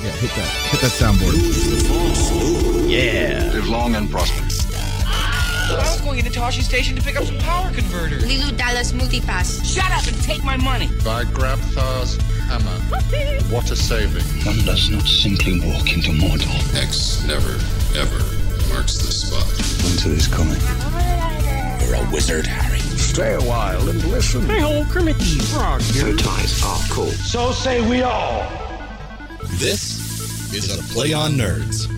Yeah, hit that hit that soundboard. Yeah. Live long and prosper. I was going into Tosche Station to pick up some power converters. Leeloo Dallas Multipass. Shut up and take my money. By Grabthar's hammer. What a saving. One does not simply walk into Mordor. X never, ever marks the spot. Winter is coming. You're a wizard, Harry. Stay a while and listen. Hey, ho, Kermit the Frog. Your ties are cool. So say we all. This is a Play on Nerds.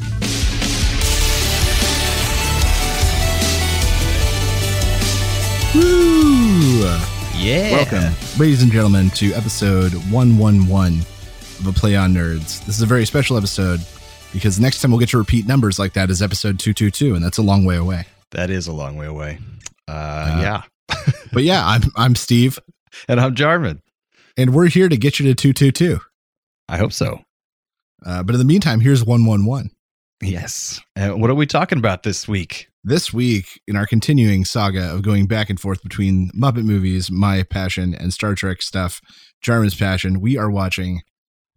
Woo! Yeah. Welcome, ladies and gentlemen, to episode 111 of A Play on Nerds. This is a very special episode because the next time we'll get to repeat numbers like that is episode 222, and that's a long way away. That is a long way away. Uh, yeah. But yeah, I'm, I'm Steve, And I'm Jarman. and we're here to get you to 222. I hope so. Uh, but in the meantime, here's 111. Yes. And what are we talking about this week? This week, in our continuing saga of going back and forth between Muppet movies, my passion, and Star Trek stuff, Jarman's passion, we are watching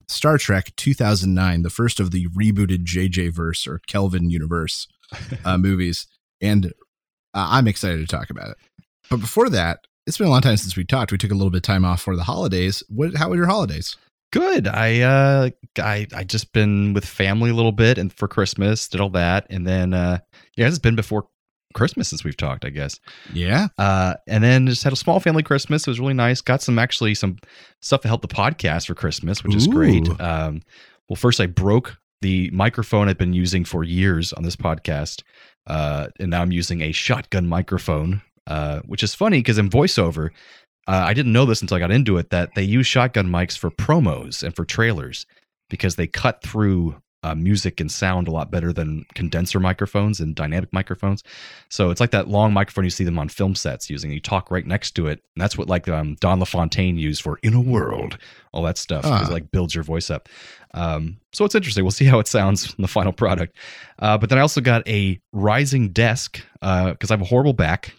Star Trek 2009, the first of the rebooted JJ verse or Kelvin universe uh, movies. And uh, I'm excited to talk about it. But before that, it's been a long time since we talked. We took a little bit of time off for the holidays. What? How were your holidays? Good. I uh I I just been with family a little bit and for Christmas, did all that. And then uh yeah, it's been before Christmas since we've talked, I guess. Yeah. Uh and then just had a small family Christmas. It was really nice. Got some actually some stuff to help the podcast for Christmas, which is great. Um well first I broke the microphone I've been using for years on this podcast. Uh and now I'm using a shotgun microphone. Uh, which is funny because in voiceover, uh, I didn't know this until I got into it that they use shotgun mics for promos and for trailers because they cut through uh, music and sound a lot better than condenser microphones and dynamic microphones. So it's like that long microphone you see them on film sets using. You talk right next to it, and that's what like um, Don LaFontaine used for "In a World," all that stuff. Ah. it like builds your voice up. Um, so it's interesting. We'll see how it sounds in the final product. Uh, but then I also got a rising desk because I have a horrible back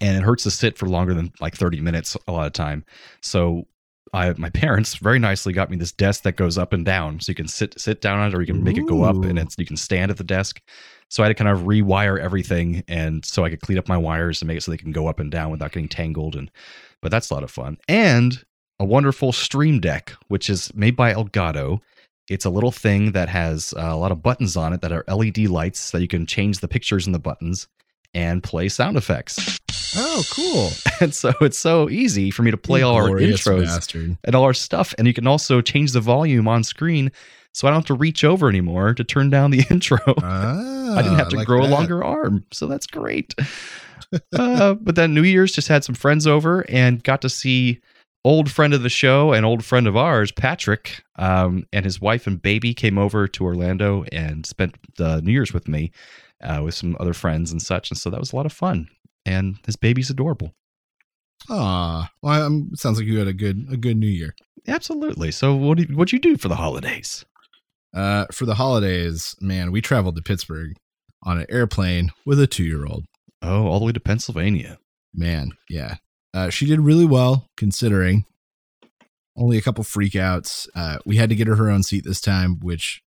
and it hurts to sit for longer than like 30 minutes a lot of time. So I my parents very nicely got me this desk that goes up and down so you can sit sit down on it or you can make it go up and it's you can stand at the desk. So I had to kind of rewire everything and so I could clean up my wires and make it so they can go up and down without getting tangled and but that's a lot of fun. And a wonderful stream deck which is made by Elgato. It's a little thing that has uh, a lot of buttons on it that are LED lights that you can change the pictures in the buttons and play sound effects. Oh, cool. And so it's so easy for me to play all our intros bastard. and all our stuff. And you can also change the volume on screen. So I don't have to reach over anymore to turn down the intro. Ah, I didn't have to like grow a longer arm. So that's great. uh, but then New Year's just had some friends over and got to see old friend of the show and old friend of ours, Patrick, um, and his wife and baby came over to Orlando and spent the New Year's with me uh, with some other friends and such. And so that was a lot of fun. And this baby's adorable. Aw, well, um, sounds like you had a good a good New Year. Absolutely. So what did what'd you do for the holidays? Uh, for the holidays, man, we traveled to Pittsburgh on an airplane with a two year old. Oh, all the way to Pennsylvania. Man, yeah, uh, she did really well considering. Only a couple freakouts. Uh, we had to get her her own seat this time, which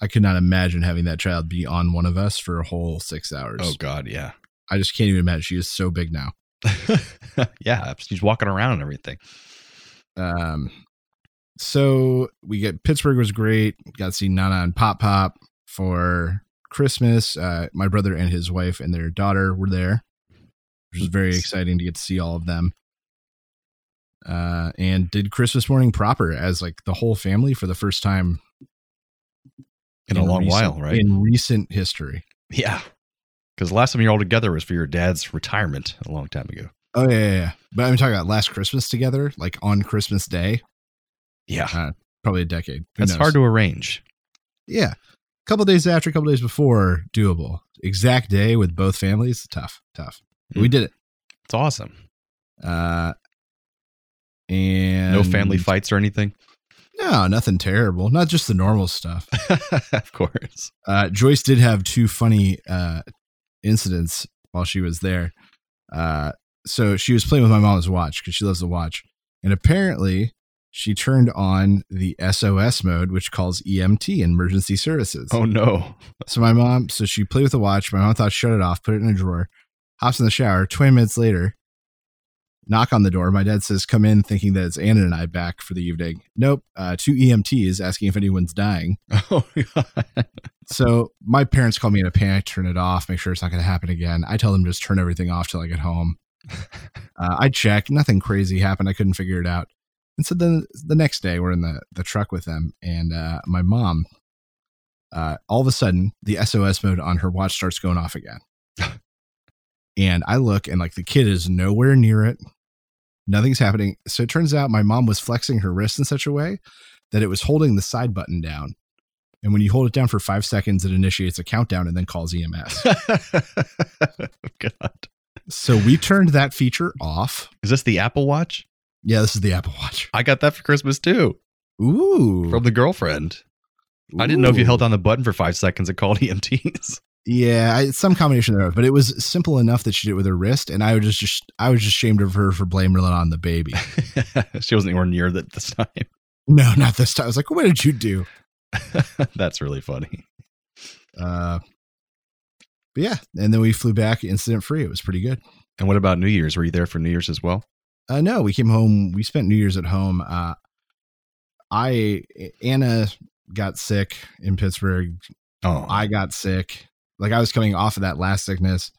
I could not imagine having that child be on one of us for a whole six hours. Oh God, yeah. I just can't even imagine. She is so big now. yeah, she's walking around and everything. Um, so we get Pittsburgh was great. Got to see Nana and Pop Pop for Christmas. Uh, my brother and his wife and their daughter were there, which was very exciting to get to see all of them. Uh, and did Christmas morning proper as like the whole family for the first time In, a long recent- while, right? In recent history. yeah. Because the last time you were all together was for your dad's retirement a long time ago. Oh yeah, yeah, yeah. But I'm talking about last Christmas together, like on Christmas Day, Yeah. Uh, probably a decade. Who That's knows? hard to arrange. yeah a couple days after a couple days before doable exact day with both families tough tough But we Mm. did it It's awesome. uh and No family fights or anything. no nothing terrible not just the normal stuff of course. uh joyce did have two funny uh incidents while she was there uh so she was playing with my mom's watch because she loves the watch and apparently she turned on the SOS mode, which calls EMT emergency services. Oh no. So my mom, so she played with the watch. My mom thought shut it off, put it in a drawer, hops in the shower. 20 minutes later, knock on the door. My dad says, come in, thinking that it's Anna and I back for the evening. Nope. Uh, two EMTs asking if anyone's dying. Oh god. So my parents call me in a panic, turn it off, make sure it's not going to happen again. I tell them just turn everything off till I get home. Uh, I check, nothing crazy happened. I couldn't figure it out. And so then the next day, we're in the the truck with them, and uh, my mom, uh, all of a sudden, the SOS mode on her watch starts going off again. and I look, and like the kid is nowhere near it. Nothing's happening. So it turns out my mom was flexing her wrist in such a way that it was holding the side button down. And when you hold it down for five seconds, it initiates a countdown and then calls EMS. god. so we turned that feature off. Is this the Apple Watch? Yeah, this is the Apple Watch. I got that for Christmas too Ooh. from the girlfriend. I didn't know if you held on the button for five seconds, it called EMTs. Yeah, I, some combination thereof, but it was simple enough that she did it with her wrist, and I was just, just I was just ashamed of her for blaming it on the baby. she wasn't anywhere near that this time. no, not this time. I was like, what did you do? That's really funny. Uh, but yeah, and then we flew back incident free. It was pretty good. And what about New Year's? Were you there for New Year's as well? Uh, no, we came home. We spent New Year's at home. Uh, I Anna got sick in Pittsburgh. Oh, I got sick. Like I was coming off of that last sickness,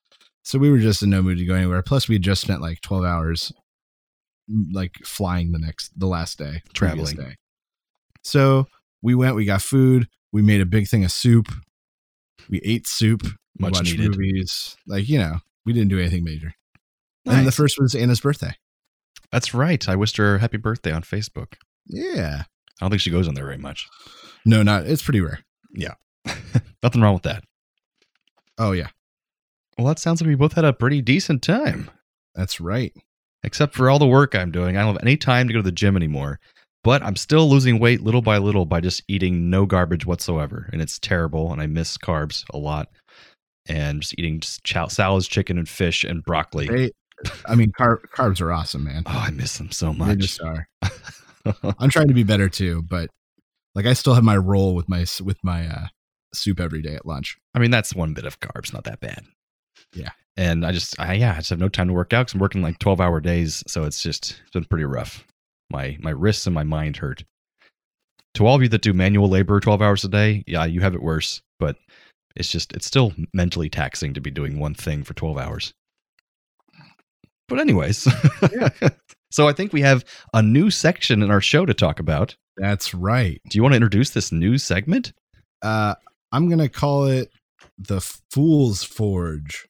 so we were just in no mood to go anywhere. Plus, we had just spent like twelve hours, like flying the next the last day, Traveling. day. So we went. We got food. We made a big thing of soup. We ate soup. Much watched needed. movies. Like you know, we didn't do anything major. And the first was Anna's birthday. That's right. I wished her happy birthday on Facebook. Yeah. I don't think she goes on there very much. No, not. It's pretty rare. Yeah. Nothing wrong with that. Oh yeah, Well, that sounds like we both had a pretty decent time. that's right. Except for all the work I'm doing. I don't have any time to go to the gym anymore. But I'm still losing weight little by little by just eating no garbage whatsoever. And it's terrible. And I miss carbs a lot. And just eating just chow- salads, chicken, and fish and broccoli. They, I mean, car- carbs are awesome, man. Oh, I miss them so much. They just are. I'm trying to be better too, but like I still have my roll with my with my uh, soup every day at lunch. I mean, that's one bit of carbs, not that bad. Yeah. And I just, I, yeah, I just have no time to work out because I'm working like 12 hour days. So it's just it's been pretty rough. My, my wrists and my mind hurt. To all of you that do manual labor 12 hours a day, yeah, you have it worse, but it's just, it's still mentally taxing to be doing one thing for 12 hours. But, anyways, so I think we have a new section in our show to talk about. That's right. Do you want to introduce this new segment? Uh, I'm gonna call it the Fool's Forge.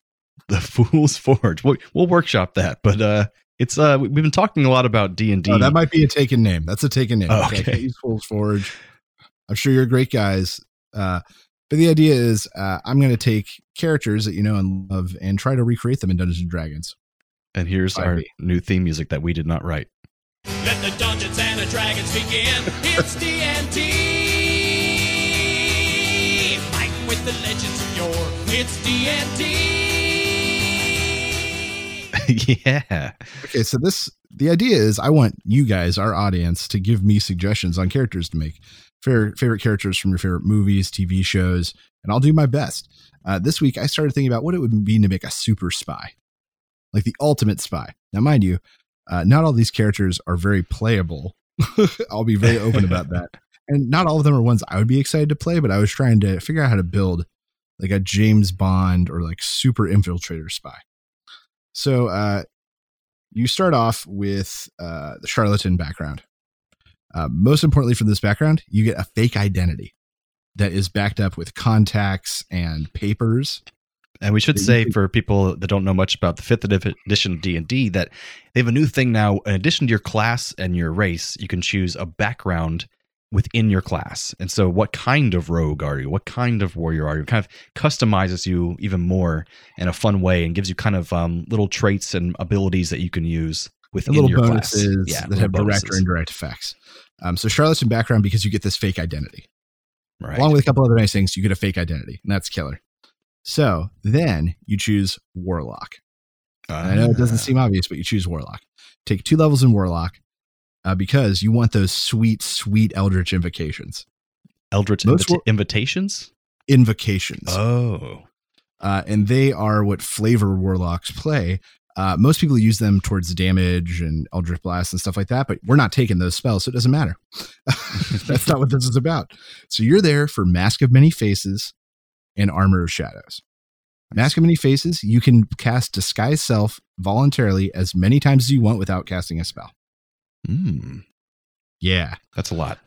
the Fool's Forge. We'll, we'll workshop that, but uh, it's uh, we- we've been talking a lot about D and D. Oh, that might be a taken name. That's a taken name. Oh, I okay. use Fool's Forge. I'm sure you're great guys. Uh, but the idea is, uh, I'm going to take characters that you know and love and try to recreate them in Dungeons and Dragons. And here's our 5e. new theme music that we did not write. Let the Dungeons and the Dragons begin. It's D&D. The legends of yore. It's D&D. yeah, Okay, so this the idea is I want you guys, our audience, to give me suggestions on characters to make. Favorite, favorite characters from your favorite movies, TV shows, and I'll do my best. Uh, this week, I started thinking about what it would mean to make a super spy, like the ultimate spy. Now, mind you, uh, not all these characters are very playable. I'll be very open about that. And not all of them are ones I would be excited to play, but I was trying to figure out how to build like a James Bond or like super infiltrator spy. So, uh, you start off with uh, the charlatan background. Uh, most importantly, for this background, you get a fake identity that is backed up with contacts and papers. and we should say for people that don't know much about the fifth edition D and D that they have a new thing now. In addition to your class and your race, you can choose a background within your class. And so, what kind of rogue are you? What kind of warrior are you? It kind of customizes you even more in a fun way and gives you kind of um, little traits and abilities that you can use within little your bonuses class. Yeah, that have direct or indirect effects. Um, so charlatan background because you get this fake identity. Right. Along with a couple other nice things, you get a fake identity, and that's killer. So then you choose warlock. And I know it doesn't Ah. seem obvious, but you choose warlock. Take two levels in warlock. Uh, because you want those sweet, sweet Eldritch invocations. Eldritch invita- wor- invitations. Invocations. Oh, uh, and they are what flavor warlocks play. Uh, most people use them towards damage and Eldritch Blast and stuff like that, but we're not taking those spells, so it doesn't matter. That's not what this is about. So you're there for Mask of Many Faces and Armor of Shadows. Mask of Many Faces, you can cast Disguise Self voluntarily as many times as you want without casting a spell. Hmm. Yeah. that's a lot.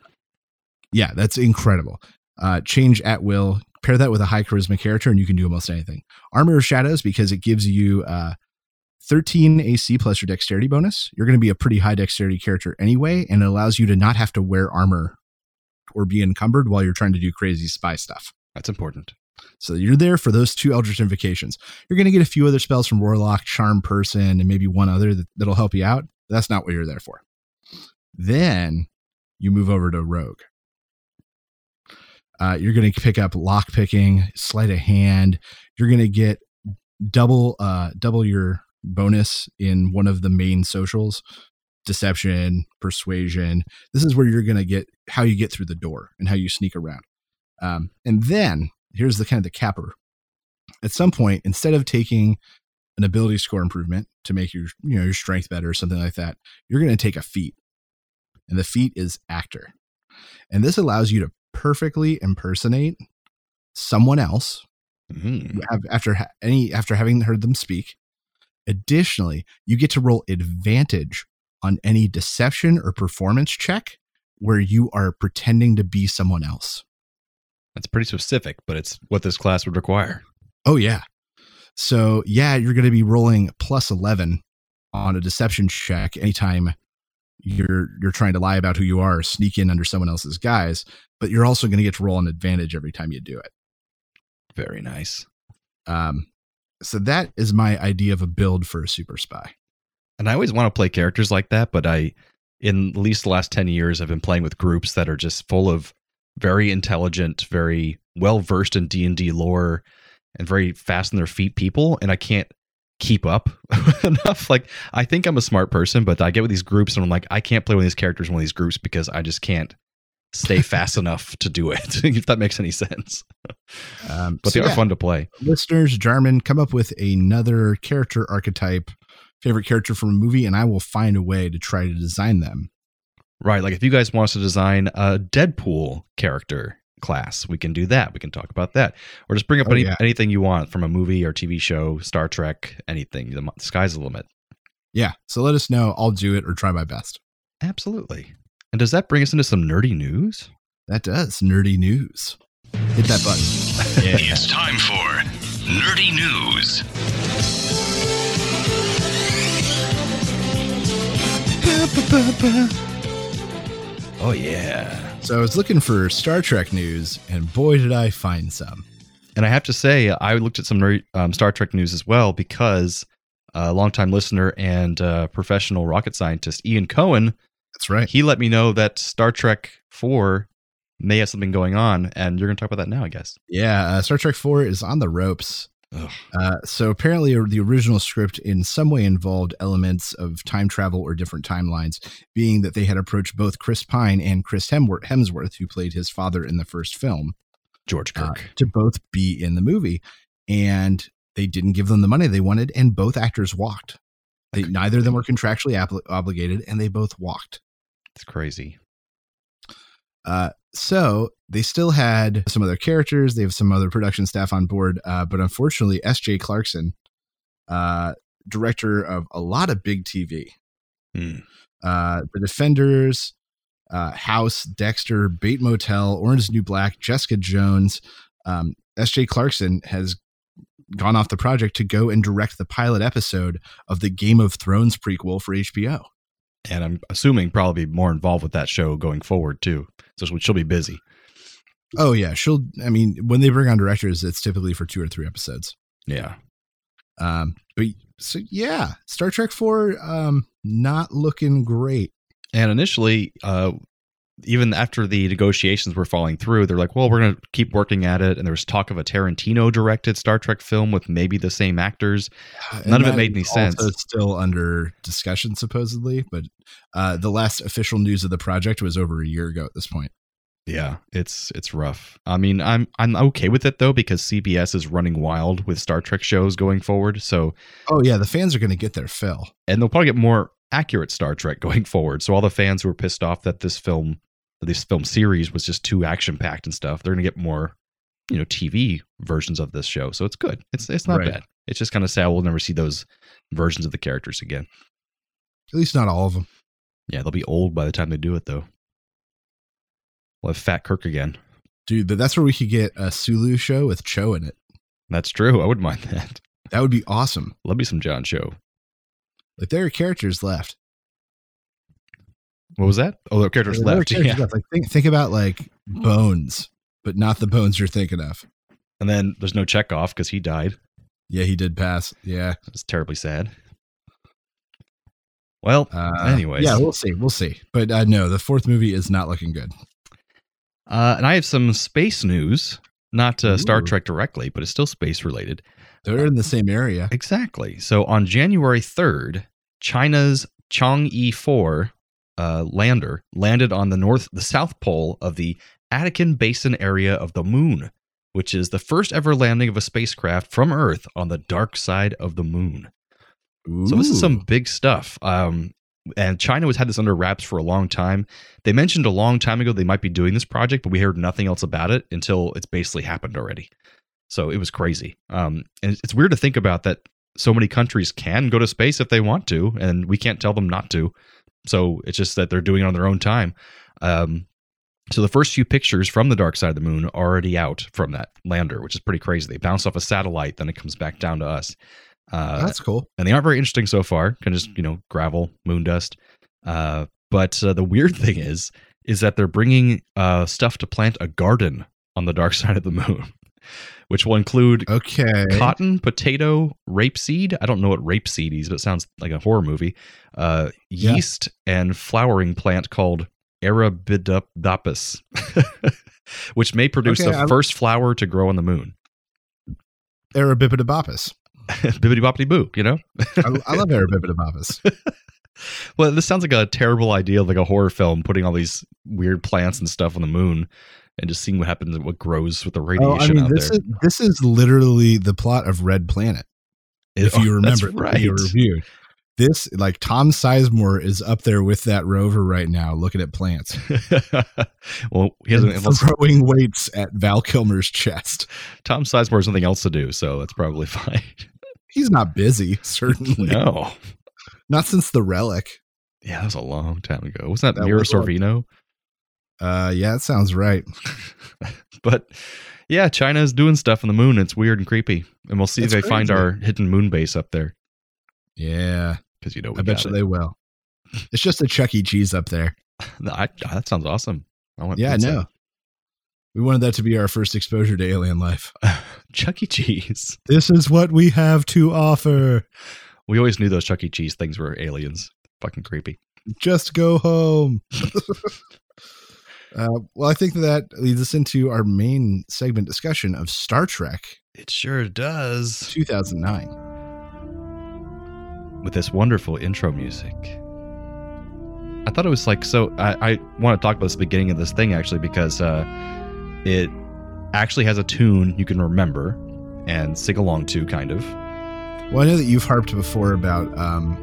Yeah, that's incredible. Uh, change at will. Pair that with a high charisma character, and you can do almost anything. Armor of Shadows because it gives you uh, 13 AC plus your dexterity bonus. You're going to be a pretty high dexterity character anyway, and it allows you to not have to wear armor or be encumbered while you're trying to do crazy spy stuff. That's important. So you're there for those two Eldritch Invocations. You're going to get a few other spells from Warlock, Charm Person, and maybe one other that, that'll help you out. That's not what you're there for. Then you move over to Rogue. Uh, you're going to pick up lock picking, sleight of hand. You're going to get double uh, double your bonus in one of the main socials. Deception persuasion. This is where you're going to get how you get through the door and how you sneak around. Um, and then here's the kind of the capper. At some point instead of taking an ability score improvement to make your you know your strength better or something like that you're going to take a feat and the feat is actor and this allows you to perfectly impersonate someone else Mhm. after ha- any after having heard them speak. Additionally, you get to roll advantage on any deception or performance check where you are pretending to be someone else. That's pretty specific, but it's what this class would require. Oh yeah. So yeah, you're going to be rolling plus 11 on a deception check anytime you're you're trying to lie about who you are or sneak in under someone else's guise, but you're also going to get to roll an advantage every time you do it. Very nice. Um so that is my idea of a build for a super spy. And I always want to play characters like that, but I, in at least the last 10 years, I've been playing with groups that are just full of very intelligent, very well versed in D&D lore and very fast on their feet people. And I can't keep up enough. Like, I think I'm a smart person, but I get with these groups and I'm like, I can't play with these characters in one of these groups because I just can't stay fast enough to do it, if that makes any sense. Um, But so they are fun to play. listeners, Jarman, come up with another character archetype, favorite character from a movie, and I will find a way to try to design them. Right. Like if you guys want us to design a Deadpool character class, we can do that. We can talk about that. Or just bring up Oh, any, yeah. anything you want from a movie or TV show, Star Trek, anything. The mo- sky's the limit. Yeah, so let us know. I'll do it or try my best. Absolutely. And does that bring us into some nerdy news? That does nerdy news. Hit that button. Yeah. It's time for Nerdy News. Oh, yeah. So I was looking for Star Trek news, and boy, did I find some. And I have to say, I looked at some um, Star Trek news as well because a longtime listener and uh, professional rocket scientist Ian Cohen That's right. he let me know that Star Trek 4 may have something going on, and you're going to talk about that now, I guess. Yeah, uh, Star Trek 4 is on the ropes. Uh, so apparently, the original script in some way involved elements of time travel or different timelines, being that they had approached both Chris Pine and Chris Hemsworth, Hemsworth who played his father in the first film, George uh, Kirk. to both be in the movie, and they didn't give them the money they wanted, and both actors walked. They, neither of them were contractually obli- obligated, and they both walked. It's crazy. Uh, so they still had some other characters. They have some other production staff on board, uh, but unfortunately, S.J. Clarkson, uh, director of a lot of big TV, Hmm. uh, The Defenders, uh, House, Dexter, Bates Motel, Orange is New Black, Jessica Jones. Um, S.J. Clarkson has gone off the project to go and direct the pilot episode of the Game of Thrones prequel for HBO. And I'm assuming probably more involved with that show going forward, too. So she'll be busy. Oh yeah, she'll. I mean, when they bring on directors, it's typically for two or three episodes. Yeah. Um, but so yeah, Star Trek Four, um, not looking great. And initially, uh, even after the negotiations were falling through, they're like, well, we're going to keep working at it. And there was talk of a Tarantino directed Star Trek film with maybe the same actors. And None of it made any sense. Also still under discussion, supposedly, but uh, the last official news of the project was over a year ago at this point. Yeah, it's it's rough. I mean, I'm I'm okay with it though because CBS is running wild with Star Trek shows going forward. So, Oh yeah, the fans are going to get their fill. and they'll probably get more accurate Star Trek going forward. So all the fans who were pissed off that this film, this film series was just too action packed and stuff, they're going to get more, you know, TV versions of this show. So it's good. It's it's not Right. bad. It's just kind of sad we'll never see those versions of the characters again. At least not all of them. Yeah, they'll be old by the time they do it though. We'll have Fat Kirk again. Dude, that's where we could get a Sulu show with Cho in it. That's true. I wouldn't mind that. That would be awesome. Love me some John Cho. Like there are characters left. What was that? Oh, the characters There are left. characters Yeah. left. Like think, think about like Bones, but not the Bones you're thinking of. And then there's no Chekov because he died. Yeah, he did pass. Yeah. It's terribly sad. Well, Uh, anyways. yeah, we'll see. We'll see. But uh, no, the fourth movie is not looking good. Uh, and I have some space news, not uh, Star Trek directly, but it's still space related. They're in the same area. Exactly. So on January 3rd, China's Chang'e 4 uh, lander landed on the north, the south pole of the Aitken Basin area of the moon, which is the first ever landing of a spacecraft from Earth on the dark side of the moon. So this is some big stuff. Um, and China has had this under wraps for a long time. They mentioned a long time ago they might be doing this project, but we heard nothing else about it until it's basically happened already. So it was crazy. Um, and it's weird to think about that so many countries can go to space if they want to, and we can't tell them not to. So it's just that they're doing it on their own time. Um, so the first few pictures from the dark side of the moon are already out from that lander, which is pretty crazy. They bounce off a satellite, then it comes back down to us. Uh, That's cool. and they aren't very interesting so far. Kind of just you know gravel, moon dust. Uh, but uh, the weird thing is, is that they're bringing uh, stuff to plant a garden on the dark side of the moon, which will include Okay. cotton, potato, rapeseed. I don't know what rapeseed is, but it sounds like a horror movie. Uh, Yeah. yeast and flowering plant called Arabidopsis, which may produce Okay, the I'm- first flower to grow on the moon. Arabibidibopis. Bibbidi boppity boo, you know. I, I love Arabibidibopis. Well, this sounds like a terrible idea like a horror film, putting all these weird plants and stuff on the moon and just seeing what happens and what grows with the radiation Oh, I mean, out this there. is this is literally the plot of Red Planet. If Oh, you remember, right. your review. This like Tom Sizemore is up there with that rover right now, looking at plants, well, he hasn't. throwing weights at Val Kilmer's chest. Tom Sizemore has something else to do, so that's probably fine. He's not busy, certainly. no, Not since the relic. yeah, that was a long time ago. Wasn't that, That Mira was Sorvino? Uh, yeah, that sounds right. But yeah, China's doing stuff on the moon. It's weird and creepy, and we'll see It's if they find our hidden moon base up there Yeah, because you know I bet you it. they will. It's just a Chuck E. Cheese up there. I- that sounds awesome. I want Yeah, I know. We wanted that to be our first exposure to alien life. Chuck E. Cheese. This is what we have to offer. We always knew those Chuck E. Cheese things were aliens. Fucking creepy. Just go home. Uh, well, I think that leads us into our main segment discussion of Star Trek It sure does. 2009. With this wonderful intro music. I thought it was like so. I, I want to talk about this beginning of this thing actually because uh, it actually has a tune you can remember and sing along to, kind of. Well, I know that you've harped before about um,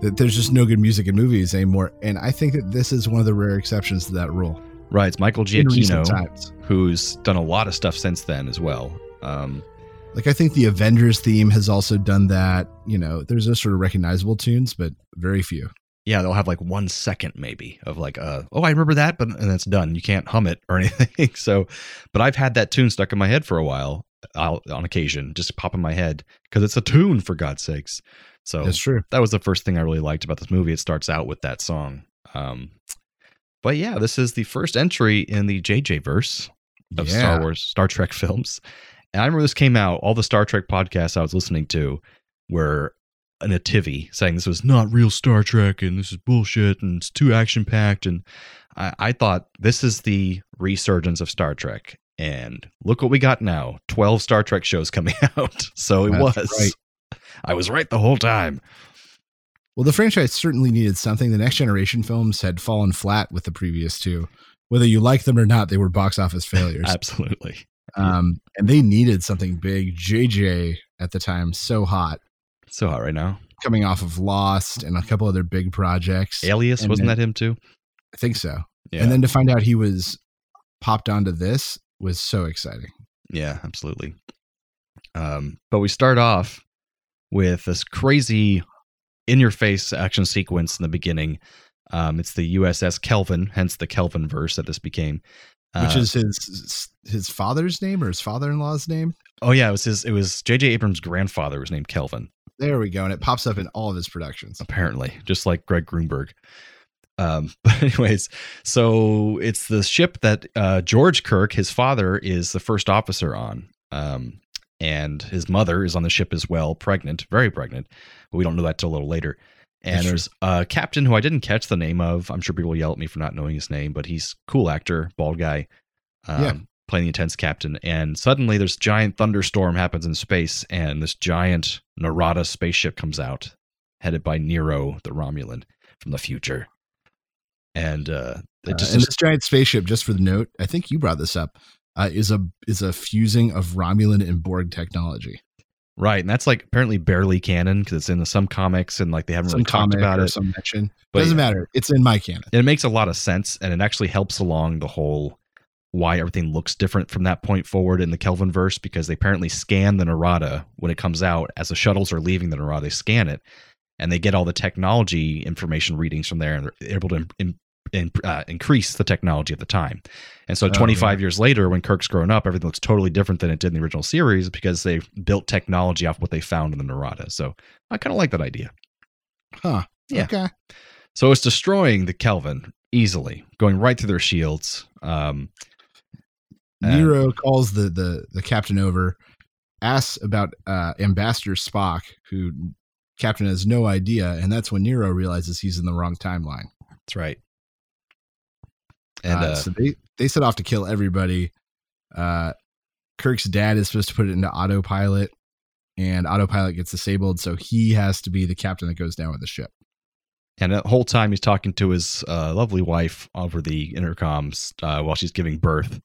that there's just no good music in movies anymore, and I think that this is one of the rare exceptions to that rule. Right, it's Michael Giacchino who's done a lot of stuff since then as well. Um, Like I think the Avengers theme has also done that. You know, there's those sort of recognizable tunes, but very few. yeah, they'll have like one second maybe of like, uh, oh, I remember that, but and it's done. You can't hum it or anything. so, but I've had that tune stuck in my head for a while. I'll, on occasion, just pop in my head because it's a tune for God's sakes. So That's true. that was the first thing I really liked about this movie. It starts out with that song. Um, but yeah, this is the first entry in the JJ verse of Yeah. Star Wars, Star Trek films. And I remember this came out, all the Star Trek podcasts I was listening to were in a tivy saying this was not real Star Trek and this is bullshit and it's too action packed. And I, I thought this is the resurgence of Star Trek. And look what we got now 12 Star Trek shows coming out. So it That's was. right. I was right the whole time. Well, the franchise certainly needed something. The next generation films had fallen flat with the previous two. Whether you like them or not, they were box office failures. Absolutely. Um, and they needed something big. JJ at the time, so hot, So hot right now. coming off of Lost and a couple other big projects. Alias, And wasn't then- that him too? I think so. Yeah. And then to find out he was popped onto this was so exciting. Yeah, absolutely. Um, but we start off with this crazy in your face action sequence in the beginning. Um, it's the USS Kelvin, hence the Kelvin verse that this became. Which Uh, is his his father's name or his father-in-law's name? oh yeah, it was his. It was J.J. Abrams' grandfather was named Kelvin. There we go. And it pops up in all of his productions. apparently, just like Greg Grunberg. Um, but anyways, so it's the ship that uh, George Kirk, his father, is the first officer on, um, and his mother is on the ship as well, pregnant, very pregnant. But we don't know that till a little later. And That's there's a captain who I didn't catch the name of. I'm sure people yell at me for not knowing his name, but he's cool actor, bald guy, um, Yeah. playing the intense captain. And suddenly, this giant thunderstorm happens in space, and this giant Narada spaceship comes out, headed by Nero, the Romulan from the future. And uh, it Uh, and this giant spaceship, just for the note, I think you brought this up, uh, is a is a fusing of Romulan and Borg technology. right, and that's like apparently barely canon because it's in some comics and like they haven't Some really talked about it. some mention. But Doesn't yeah. matter. It's in my canon. And it makes a lot of sense and it actually helps along the whole why everything looks different from that point forward in the Kelvin verse because they apparently scan the Narada when it comes out as the shuttles are leaving the Narada they scan it and they get all the technology information readings from there and they're able to im- in, uh, increase the technology at the time. And so Oh, 25 yeah. years later when Kirk's grown up everything looks totally different than it did in the original series because they built technology off what they found in the Narada. So I kind of like that idea. Huh. Yeah. Okay. So it's destroying the Kelvin easily, going right through their shields. Um, Nero calls the the the captain over, asks about uh, Ambassador Spock, who captain has no idea, and that's when Nero realizes he's in the wrong timeline. that's right. And uh, uh, so they they set off to kill everybody. Uh, Kirk's dad is supposed to put it into autopilot, and autopilot gets disabled, so he has to be the captain that goes down with the ship. and the whole time he's talking to his uh, lovely wife over the intercoms uh, while she's giving birth.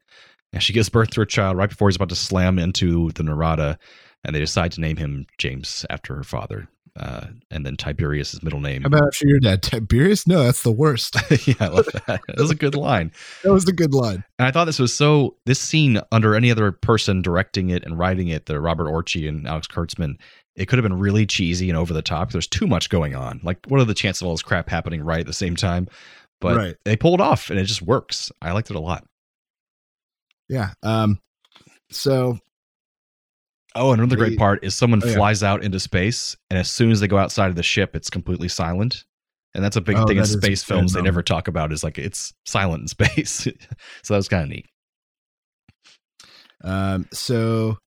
And she gives birth to her child right before he's about to slam into the Narada, and they decide to name him James after her father. Uh, and then Tiberius's middle name. How about after your dad, Tiberius? No, that's the worst. yeah, I love that. That was a good line. that was a good line. And I thought this was so. This scene, under any other person directing it and writing it, the Robert Orci and Alex Kurtzman, it could have been really cheesy and over the top. There's too much going on. Like, what are the chances of all this crap happening right at the same time? But Right. they pulled off, and it just works. I liked it a lot. Yeah. Um. So Oh, another great part is someone Oh, yeah. flies out into space, and as soon as they go outside of the ship, it's completely silent. And that's a big Oh, thing in that is a space films they never talk about is like it's silent in space. so that was kind of neat. Um, so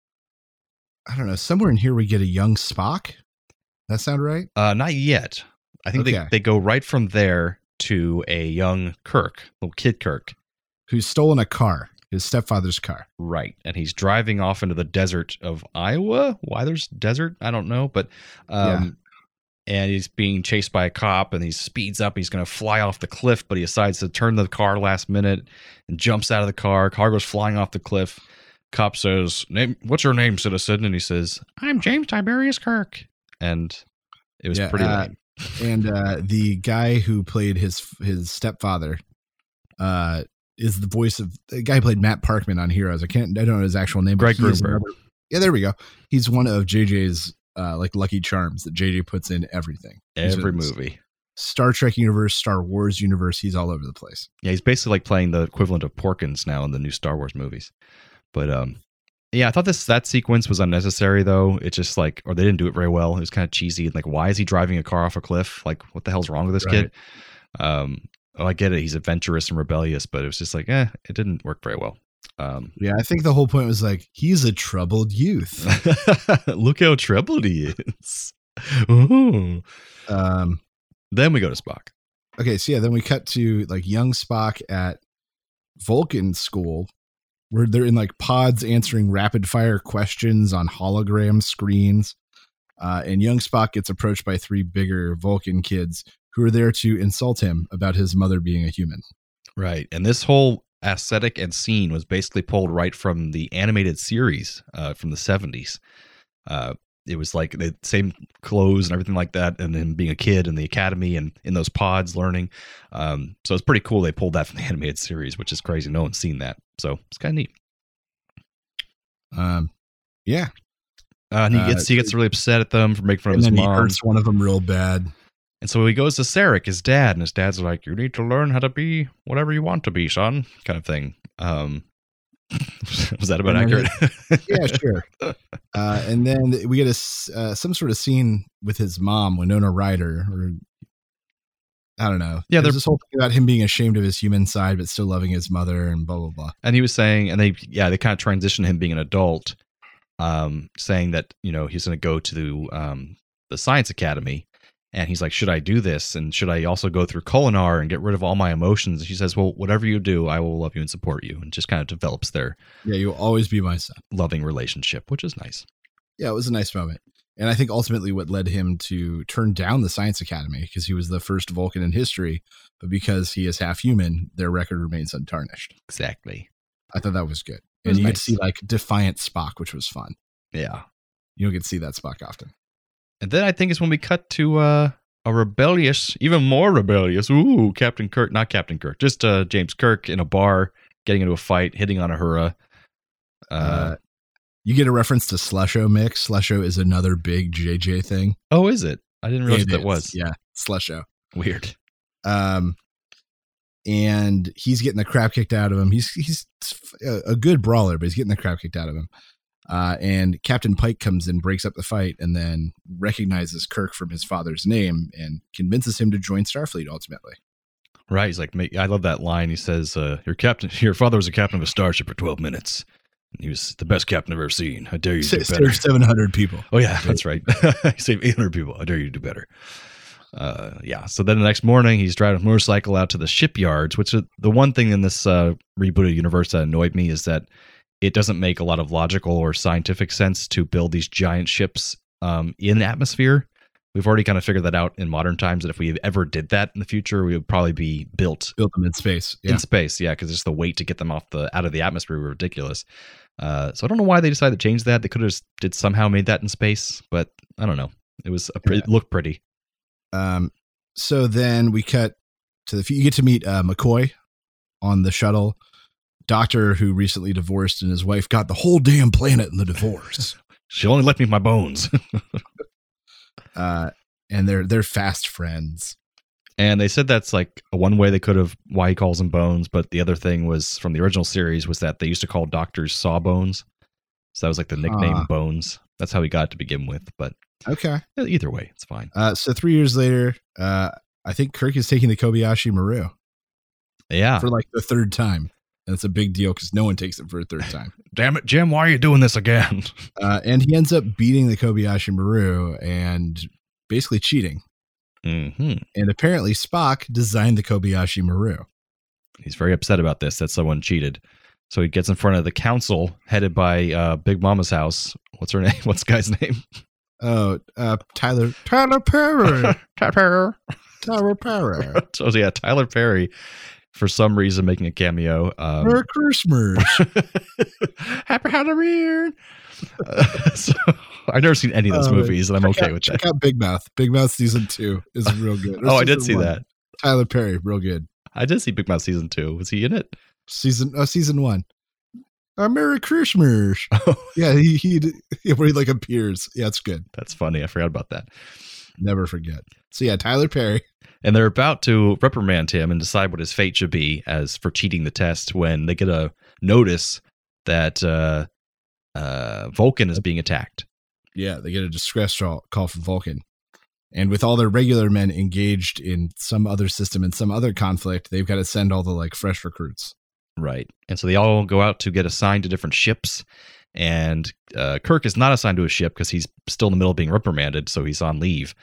I don't know. Somewhere in here we get a young Spock. That sound right? Uh, not yet. I think they, they go right from there to a young Kirk, little kid Kirk. Who's stolen a car? His stepfather's car. Right. And he's driving off into the desert of Iowa. Why there's desert? I don't know. But, um, and he's being chased by a cop and he speeds up. He's going to fly off the cliff, but he decides to turn the car last minute and jumps out of the car. Car goes flying off the cliff. Cop says, name, What's your name, citizen? And he says, I'm James Tiberius Kirk. And it was Yeah, pretty uh, lame. and uh, the guy who played his his stepfather uh, is the voice of the guy who played Matt Parkman on Heroes. I can't I don't know his actual name. Greg but Grunberg. Yeah, there we go. He's one of JJ's uh, like lucky charms that JJ puts in everything. Every movie. Star Trek universe, Star Wars universe. He's all over the place. Yeah, he's basically like playing the equivalent of Porkins now in the new Star Wars movies. But um yeah, I thought this that sequence was unnecessary though. It's just like or they didn't do it very well. It was kind of cheesy. Like why is he driving a car off a cliff? Like what the hell's wrong with this kid? Um oh, I get it. He's adventurous and rebellious, but it was just like, eh, it didn't work very well. Um Yeah, I think the whole point was like he's a troubled youth. Look how troubled he is. Ooh. Um, Then we go to Spock. okay, so yeah, then we cut to like young Spock at Vulcan school, where they're in like pods answering rapid fire questions on hologram screens. Uh, and young Spock gets approached by three bigger Vulcan kids who are there to insult him about his mother being a human. Right. And this whole aesthetic and scene was basically pulled right from the animated series uh, from the 70s. Uh, it was like the same clothes and everything like that, and then being a kid in the academy and in those pods learning. Um, so it's pretty cool they pulled that from the animated series, which is crazy. No one's seen that. So it's kind of neat. Um, yeah, Uh, and he Uh, gets he gets really upset at them for making fun of his then he mom. hurts one of them real bad. And so he goes to Sarek, his dad, and his dad's like, "You need to learn how to be whatever you want to be, son," kind of thing. Um, was that about accurate? yeah, sure. Uh, and then we get a uh, some sort of scene with his mom, Winona Ryder, or I don't know. Yeah, there's this whole thing about him being ashamed of his human side, but still loving his mother, and blah blah blah. and he was saying, and they, yeah, they kind of transition him being an adult, um, saying that you know he's going to go to the, um, the science academy, and he's like, should I do this, and should I also go through Kolinahr and get rid of all my emotions? And she says, well, whatever you do, I will love you and support you, and just kind of develops their Yeah, you'll always be my son. loving relationship, which is nice. Yeah, it was a nice moment. And I think ultimately what led him to turn down the Science Academy because he was the first Vulcan in history, but because he is half human, their record remains untarnished. Exactly. I thought that was good. It And was you nice. to see like defiant Spock, which was fun. Yeah. You don't get to see that Spock often. And then I think it's when we cut to uh, a rebellious, even more rebellious, ooh, Captain Kirk, not Captain Kirk, just uh, James Kirk in a bar, getting into a fight, hitting on Uhura. Uh, Uh, you get a reference to Slusho Mix. Slusho is another big JJ thing. oh, is it? I didn't realize It that is, was Yeah, Slusho. weird. Um, and he's getting the crap kicked out of him. He's he's a, a good brawler, but he's getting the crap kicked out of him. Uh, and Captain Pike comes in, breaks up the fight, and then recognizes Kirk from his father's name and convinces him to join Starfleet ultimately. Right? He's like, I love that line. He says, uh, "Your captain, your father was a captain of a starship for twelve minutes. And he was the best captain I've ever seen. I dare you to do better?" Saved 700 people. Oh yeah, that's right. he saved 800 people. I dare you to do better. Uh, yeah. So then the next morning, he's driving a motorcycle out to the shipyards. Which is the one thing in this uh, rebooted universe that annoyed me is that it doesn't make a lot of logical or scientific sense to build these giant ships um, in the atmosphere. We've already kind of figured that out in modern times. That if we ever did that in the future, we would probably be built Built them in space. Yeah. in space. Yeah, because just the weight to get them off the out of the atmosphere were ridiculous. Uh, so I don't know why they decided to change that. They could have just did somehow made that in space, but I don't know. It was a pre- it looked pretty. Um, so then we cut to the you get to meet uh, McCoy on the shuttle. Doctor who recently divorced and his wife got the whole damn planet in the divorce. She only left me my bones. uh, and they're they're fast friends. and they said that's like one way they could have why he calls them bones, but the other thing was from the original series was that they used to call doctors sawbones. So that was like the nickname Ah. Bones. That's how he got it to begin with. But Okay. either way, it's fine. Uh, so three years later, uh, I think Kirk is taking the Kobayashi Maru Yeah. for like the third time. And it's a big deal because no one takes it for a third time. Damn it, Jim, why are you doing this again? Uh, and he ends up beating the Kobayashi Maru and basically cheating. hmm And apparently Spock designed the Kobayashi Maru. He's very upset about this that someone cheated. So he gets in front of the council headed by uh, Big Mama's house. What's her name? What's the guy's name? Oh, uh, Tyler Tyler Perry. Tyler. Perry. Tyler Perry. so yeah, Tyler Perry, for some reason, making a cameo. Um, Merry Christmas. Happy Halloween. Uh, so I've never seen any of those Uh, movies, and I'm okay out, with check that. out Big Mouth. Big Mouth season two is real good. Oh, I did see one. that. Tyler Perry, real good. I did see Big Mouth season two. Was he in it? Season uh, season one. Uh, Merry Christmas. yeah, he he yeah, where he like appears. Yeah, it's good. That's funny. I forgot about that. Never forget. So yeah, Tyler Perry. and they're about to reprimand him and decide what his fate should be as for cheating the test when they get a notice that uh, uh, Vulcan is being attacked. Yeah, they get a distress call, call from Vulcan. And with all their regular men engaged in some other system and some other conflict, they've got to send all the like fresh recruits. Right. And so they all go out to get assigned to different ships. And uh, Kirk is not assigned to a ship because he's still in the middle of being reprimanded, so he's on leave.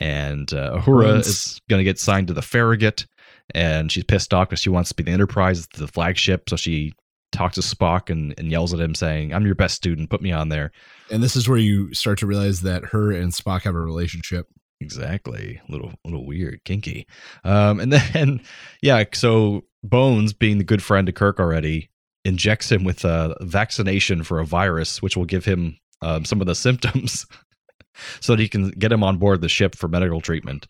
And uh, Uhura Runs. is going to get signed to the Farragut, and she's pissed off because she wants to be the Enterprise, the flagship. So she talks to Spock and, and yells at him, saying, "I'm your best student. Put me on there." And this is where you start to realize that her and Spock have a relationship. Exactly. A little little weird, kinky. Um and then yeah, so Bones being the good friend to Kirk already injects him with a vaccination for a virus which will give him um, some of the symptoms so that he can get him on board the ship for medical treatment.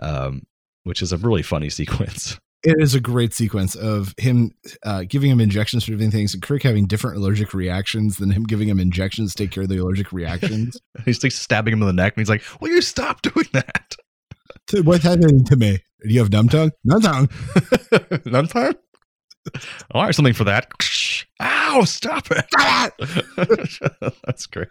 Um which is a really funny sequence. It is a great sequence of him uh, giving him injections for different things, and Kirk having different allergic reactions than him giving him injections to take care of the allergic reactions. he's like stabbing him in the neck and he's like, Will you stop doing that? What's happening to me? Do you have numb tongue? Numb tongue. None time? I'll hire something for that. Ow, stop it. That's great.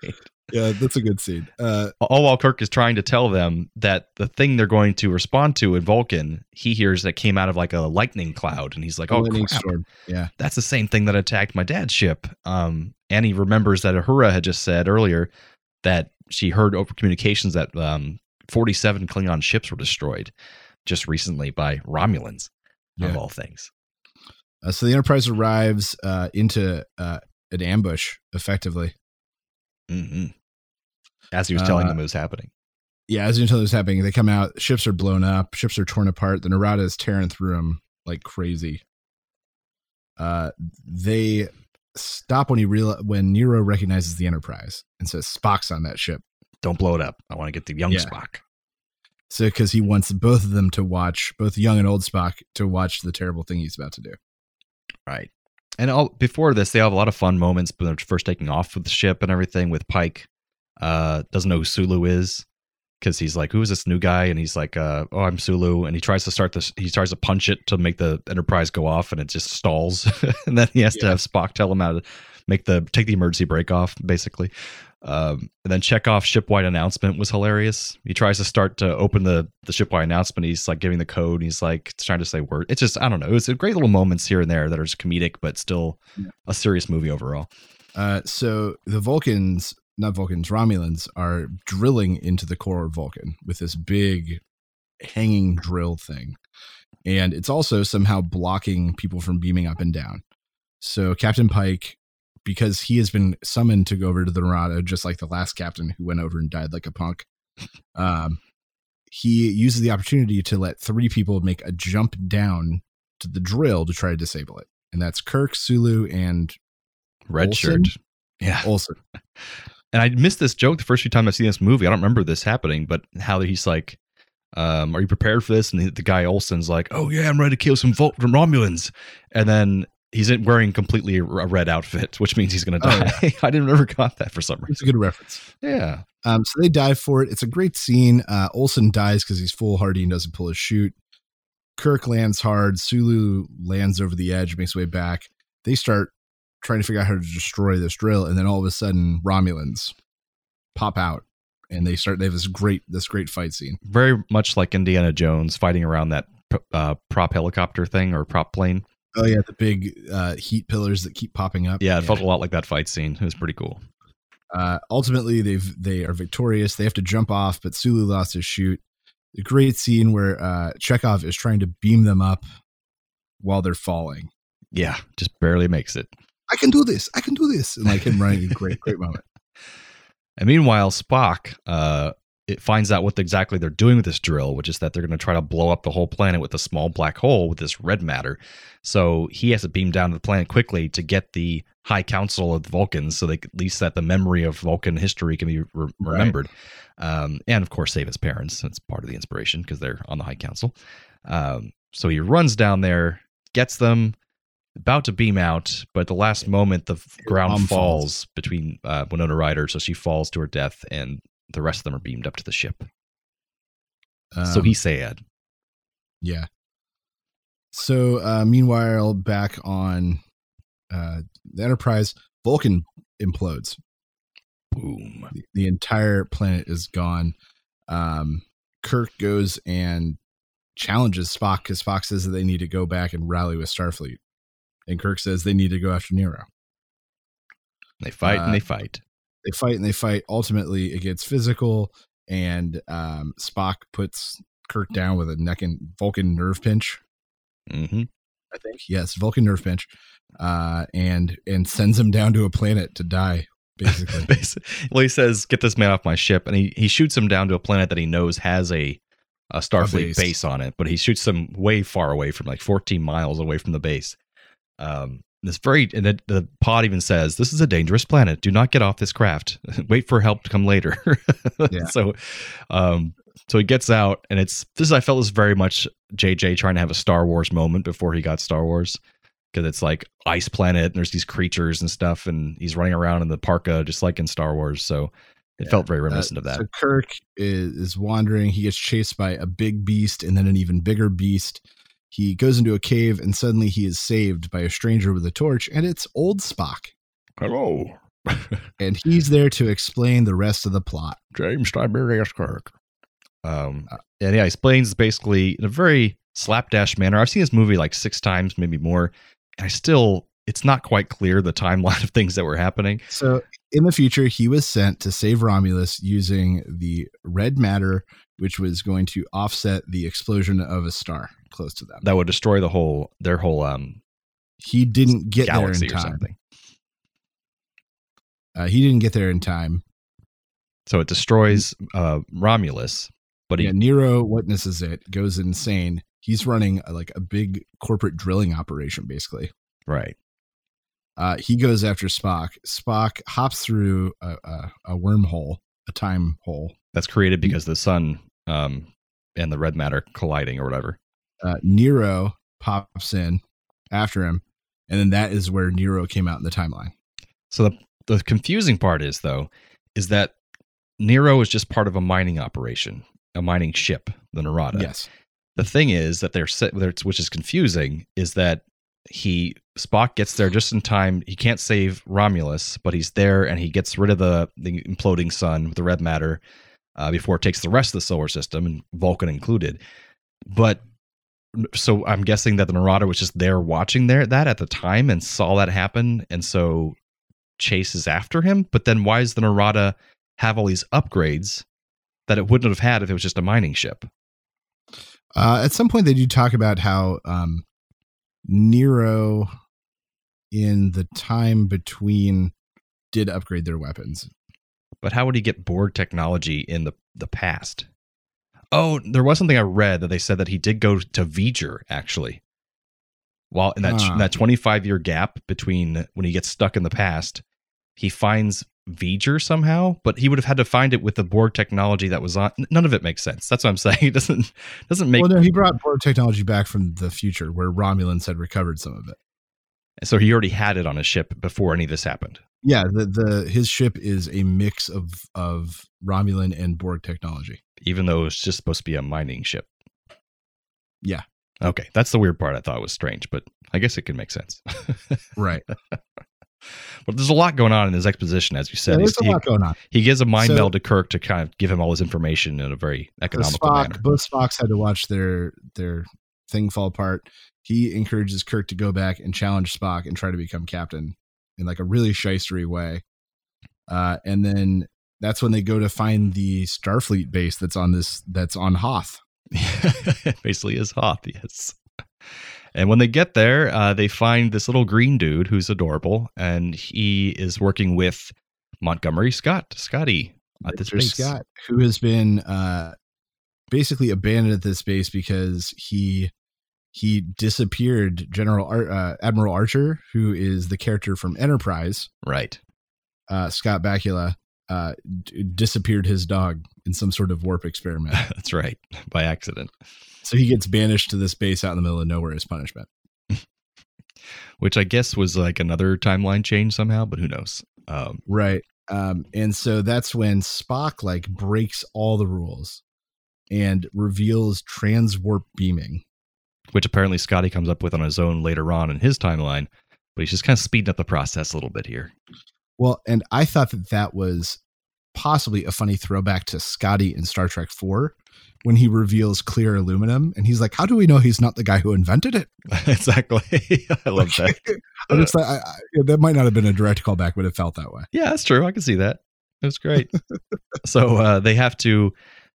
Yeah, that's a good scene. Uh, all while Kirk is trying to tell them that the thing they're going to respond to in Vulcan, he hears that came out of like a lightning cloud, and he's like, "Oh crap, storm. Yeah. that's the same thing that attacked my dad's ship." Um, and he remembers that Uhura had just said earlier that she heard over communications that um, 47 Klingon ships were destroyed just recently by Romulans, Yeah. of all things. Uh, so the Enterprise arrives uh, into uh, an ambush, effectively. hmm As he was telling Uh, them it was happening. Yeah, as he was you tell this happening, they come out. Ships are blown up. Ships are torn apart. The Narada is tearing through them like crazy. Uh, they stop when he real when Nero recognizes the Enterprise and says Spock's on that ship. Don't blow it up. I want to get the young Yeah. Spock. So because he wants both of them to watch, both young and old Spock, to watch the terrible thing he's about to do. Right. And all, before this, they have a lot of fun moments when they're first taking off with the ship and everything with Pike. Uh, doesn't know who Sulu is because he's like, who is this new guy? And he's like, uh, oh, I'm Sulu. And he tries to start this, he tries to punch it to make the Enterprise go off and it just stalls. and then he has to have Spock tell him how to make the, take the emergency brake off, basically. Um, and then Chekov's shipwide announcement was hilarious. He tries to start to open the the shipwide announcement. He's like giving the code. He's like trying to say word. It's just I don't know. It's a great little moments here and there that are just comedic, but still a serious movie overall. Uh, so the Vulcans, not Vulcans, Romulans, are drilling into the core of Vulcan with this big hanging drill thing. And it's also somehow blocking people from beaming up and down. So Captain Pike, because he has been summoned to go over to the Narada, just like the last captain who went over and died like a punk, um, he uses the opportunity to let three people make a jump down to the drill to try to disable it. And that's Kirk, Sulu, and Red shirt. Yeah. Olsen. And I missed this joke the first few times I've seen this movie. I don't remember this happening, but how he's like, um, "Are you prepared for this?" And the, the guy Olsen's like, "Oh yeah, I'm ready to kill some Vul- Romulans." And then he's wearing completely a red outfit, which means he's going to Oh, die. I didn't ever got that for some reason. It's a good reference. Yeah. Um, so they dive for it. It's a great scene. Uh, Olsen dies because he's foolhardy and doesn't pull his chute. Kirk lands hard. Sulu lands over the edge, makes way back. They start trying to figure out how to destroy this drill, and then all of a sudden, Romulans pop out, and they start. They have this great, this great fight scene. Very much like Indiana Jones fighting around that uh, prop helicopter thing or prop plane. Oh yeah, the big uh, heat pillars that keep popping up. Yeah, it felt a lot like that fight scene. It was pretty cool. Uh, ultimately, they've they are victorious. They have to jump off, but Sulu lost his shoot. A great scene where uh, Chekov is trying to beam them up while they're falling. Yeah, just barely makes it. I can do this. I can do this. And like him running, a great, great moment. And meanwhile, Spock uh, it finds out what exactly they're doing with this drill, which is that they're going to try to blow up the whole planet with a small black hole with this red matter. So he has to beam down to the planet quickly to get the High Council of the Vulcans, so they at least that the memory of Vulcan history can be re- remembered, um, and of course save his parents. That's part of the inspiration because they're on the High Council. Um, so he runs down there, gets them, about to beam out, but at the last moment, the ground falls, falls. between uh, Winona Ryder, so she falls to her death, and the rest of them are beamed up to the ship. so Um, he's sad. yeah. So uh, meanwhile, back on uh, the Enterprise, Vulcan implodes. Boom. The, the entire planet is gone. Um, Kirk goes and challenges Spock because Spock says that they need to go back and rally with Starfleet, and Kirk says they need to go after Nero. They fight Uh, and they fight. They fight and they fight. Ultimately, it gets physical, and um, Spock puts Kirk down with a neck and Vulcan nerve pinch. hmm I think yes, Vulcan nerve pinch, uh, and and sends him down to a planet to die. Basically, well, he says, "Get this man off my ship," and he he shoots him down to a planet that he knows has a a Starfleet base. base. on it, but he shoots them way far away from like 14 miles away from the base. Um, this very and the, the pod even says, "This is a dangerous planet. Do not get off this craft. Wait for help to come later." Yeah. So, um, so he gets out, and it's this. I felt was very much JJ trying to have a Star Wars moment before he got Star Wars because it's like ice planet and there's these creatures and stuff and he's running around in the parka just like in star wars so it Yeah. felt very Uh, reminiscent of that So Kirk is, is wandering. He gets chased by a big beast and then an even bigger beast. He goes into a cave and suddenly he is saved by a stranger with a torch, and it's old Spock. hello And he's there to explain the rest of the plot. james tiberius kirk um and yeah he explains basically in a very slapdash manner i've seen this movie like six times maybe more and i still it's not quite clear the timeline of things that were happening So in the future, he was sent to save Romulus using the red matter, which was going to offset the explosion of a star close to them. that would destroy the whole their whole um He didn't get there in time. Uh, he didn't get there in time. so it destroys uh romulus but he yeah, Nero witnesses it, goes insane. He's running uh, like a big corporate drilling operation, basically. right Uh, he goes after Spock. Spock hops through a, a, a wormhole, a time hole. that's created because the sun um and the red matter colliding or whatever Uh, Nero pops in after him, and then that is where Nero came out in the timeline. so the the confusing part is though is that nero is just part of a mining operation a mining ship the narada Yes. the thing is that they're which is confusing is that he spock gets there just in time. He can't save romulus but he's there and he gets rid of the the imploding sun with the red matter uh, before it takes the rest of the solar system and vulcan included. But so i'm guessing that the narada was just there watching there that at the time and saw that happen and so chases after him. But then why does the narada have all these upgrades that it wouldn't have had if it was just a mining ship? Uh, at some point, they do talk about how um, Nero, in the time between, did upgrade their weapons. But how would he get Borg technology in the, the past? Oh, there was something I read that they said that he did go to V'ger actually. While in that Ah. that 25 year gap between when he gets stuck in the past, he finds V'ger somehow, but he would have had to find it with the Borg technology that was on. None of it makes sense. That's what I'm saying. It doesn't doesn't make well, no, he brought Borg technology back from the future, where Romulans had recovered some of it. so he already had it on his ship before any of this happened. Yeah, the the his ship is a mix of of Romulan and Borg technology. even though it's just supposed to be a mining ship. Yeah. Okay, that's the weird part. I thought was strange, but I guess it can make sense. Right. But there's a lot going on in his exposition, as you said. there's a lot going on. he, he gives a mind So- meld to Kirk to kind of give him all his information in a very economical Spock, manner. both Spocks had to watch their their thing fall apart. He encourages Kirk to go back and challenge Spock and try to become captain in like a really shystery way. Uh, and then that's when they go to find the Starfleet base that's on this that's on Hoth. Basically, is Hoth, yes. And when they get there, uh, they find this little green dude who's adorable, and he is working with Montgomery Scott, Scotty, at this base. Scott, who has been uh, basically abandoned at this base because he he disappeared. General Ar- uh, Admiral Archer, who is the character from Enterprise, Right. uh, Scott Bakula, uh, d- disappeared his dog in some sort of warp experiment. That's right. By accident. so he gets banished to this base out in the middle of nowhere as punishment. which I guess was like another timeline change somehow, but who knows? Um, Right. Um, and so that's when Spock like breaks all the rules and reveals transwarp beaming. which apparently Scotty comes up with on his own later on in his timeline, but he's just kind of speeding up the process a little bit here. Well, and I thought that that was possibly a funny throwback to Scotty in Star Trek 4 when he reveals clear aluminum and he's like, How do we know he's not the guy who invented it? exactly. I love that. I just, I, I, that might not have been a direct callback, but it felt that way. Yeah, that's true. I can see that. It was great. so uh, they have to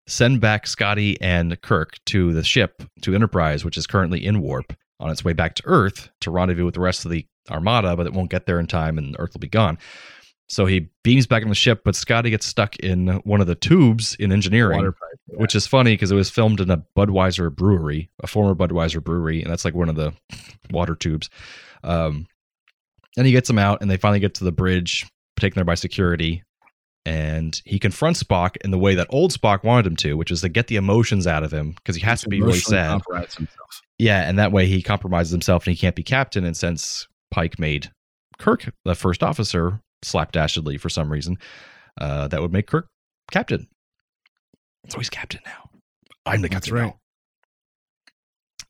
send back Scotty and Kirk to the ship, to Enterprise, which is currently in warp on its way back to Earth to rendezvous with the rest of the Armada, but it won't get there in time and Earth will be gone. So he beams back on the ship, but Scotty gets stuck in one of the tubes in engineering, pipe, yeah. which is funny because it was filmed in a Budweiser brewery, a former Budweiser brewery, and that's like one of the water tubes. Um, and he gets them out, and they finally get to the bridge, taken there by security. And he confronts Spock in the way that old Spock wanted him to, which is to get the emotions out of him because he has to be really sad. Yeah, and that way he compromises himself and he can't be captain. And since Pike made Kirk the first officer slapdashedly for some reason, uh, that would make Kirk captain. So he's captain now. I'm the captain right.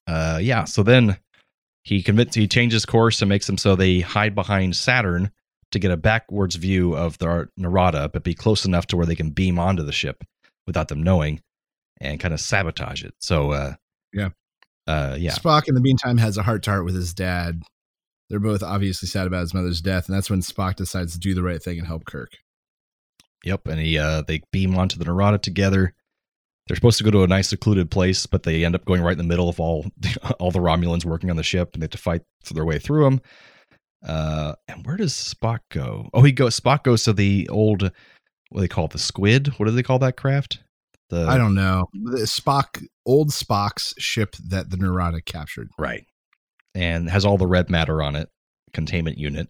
now. Uh, yeah. So then he convinces He changes course and makes them so they hide behind Saturn to get a backwards view of the Narada, but be close enough to where they can beam onto the ship without them knowing, and kind of sabotage it. So, uh, Yeah. uh, yeah. Spock, in the meantime, has a heart to heart with his dad. They're both obviously sad about his mother's death, and that's when Spock decides to do the right thing and help Kirk. Yep, and he uh they beam onto the Narada together. They're supposed to go to a nice secluded place, but they end up going right in the middle of all all the Romulans working on the ship, and they have to fight their way through them. Uh, and where does Spock go? Oh, he goes. Spock goes to the old what do they call it? The squid. What do they call that craft? The I don't know. The Spock, old Spock's ship that the Narada captured. Right. And has all the red matter on it, containment unit.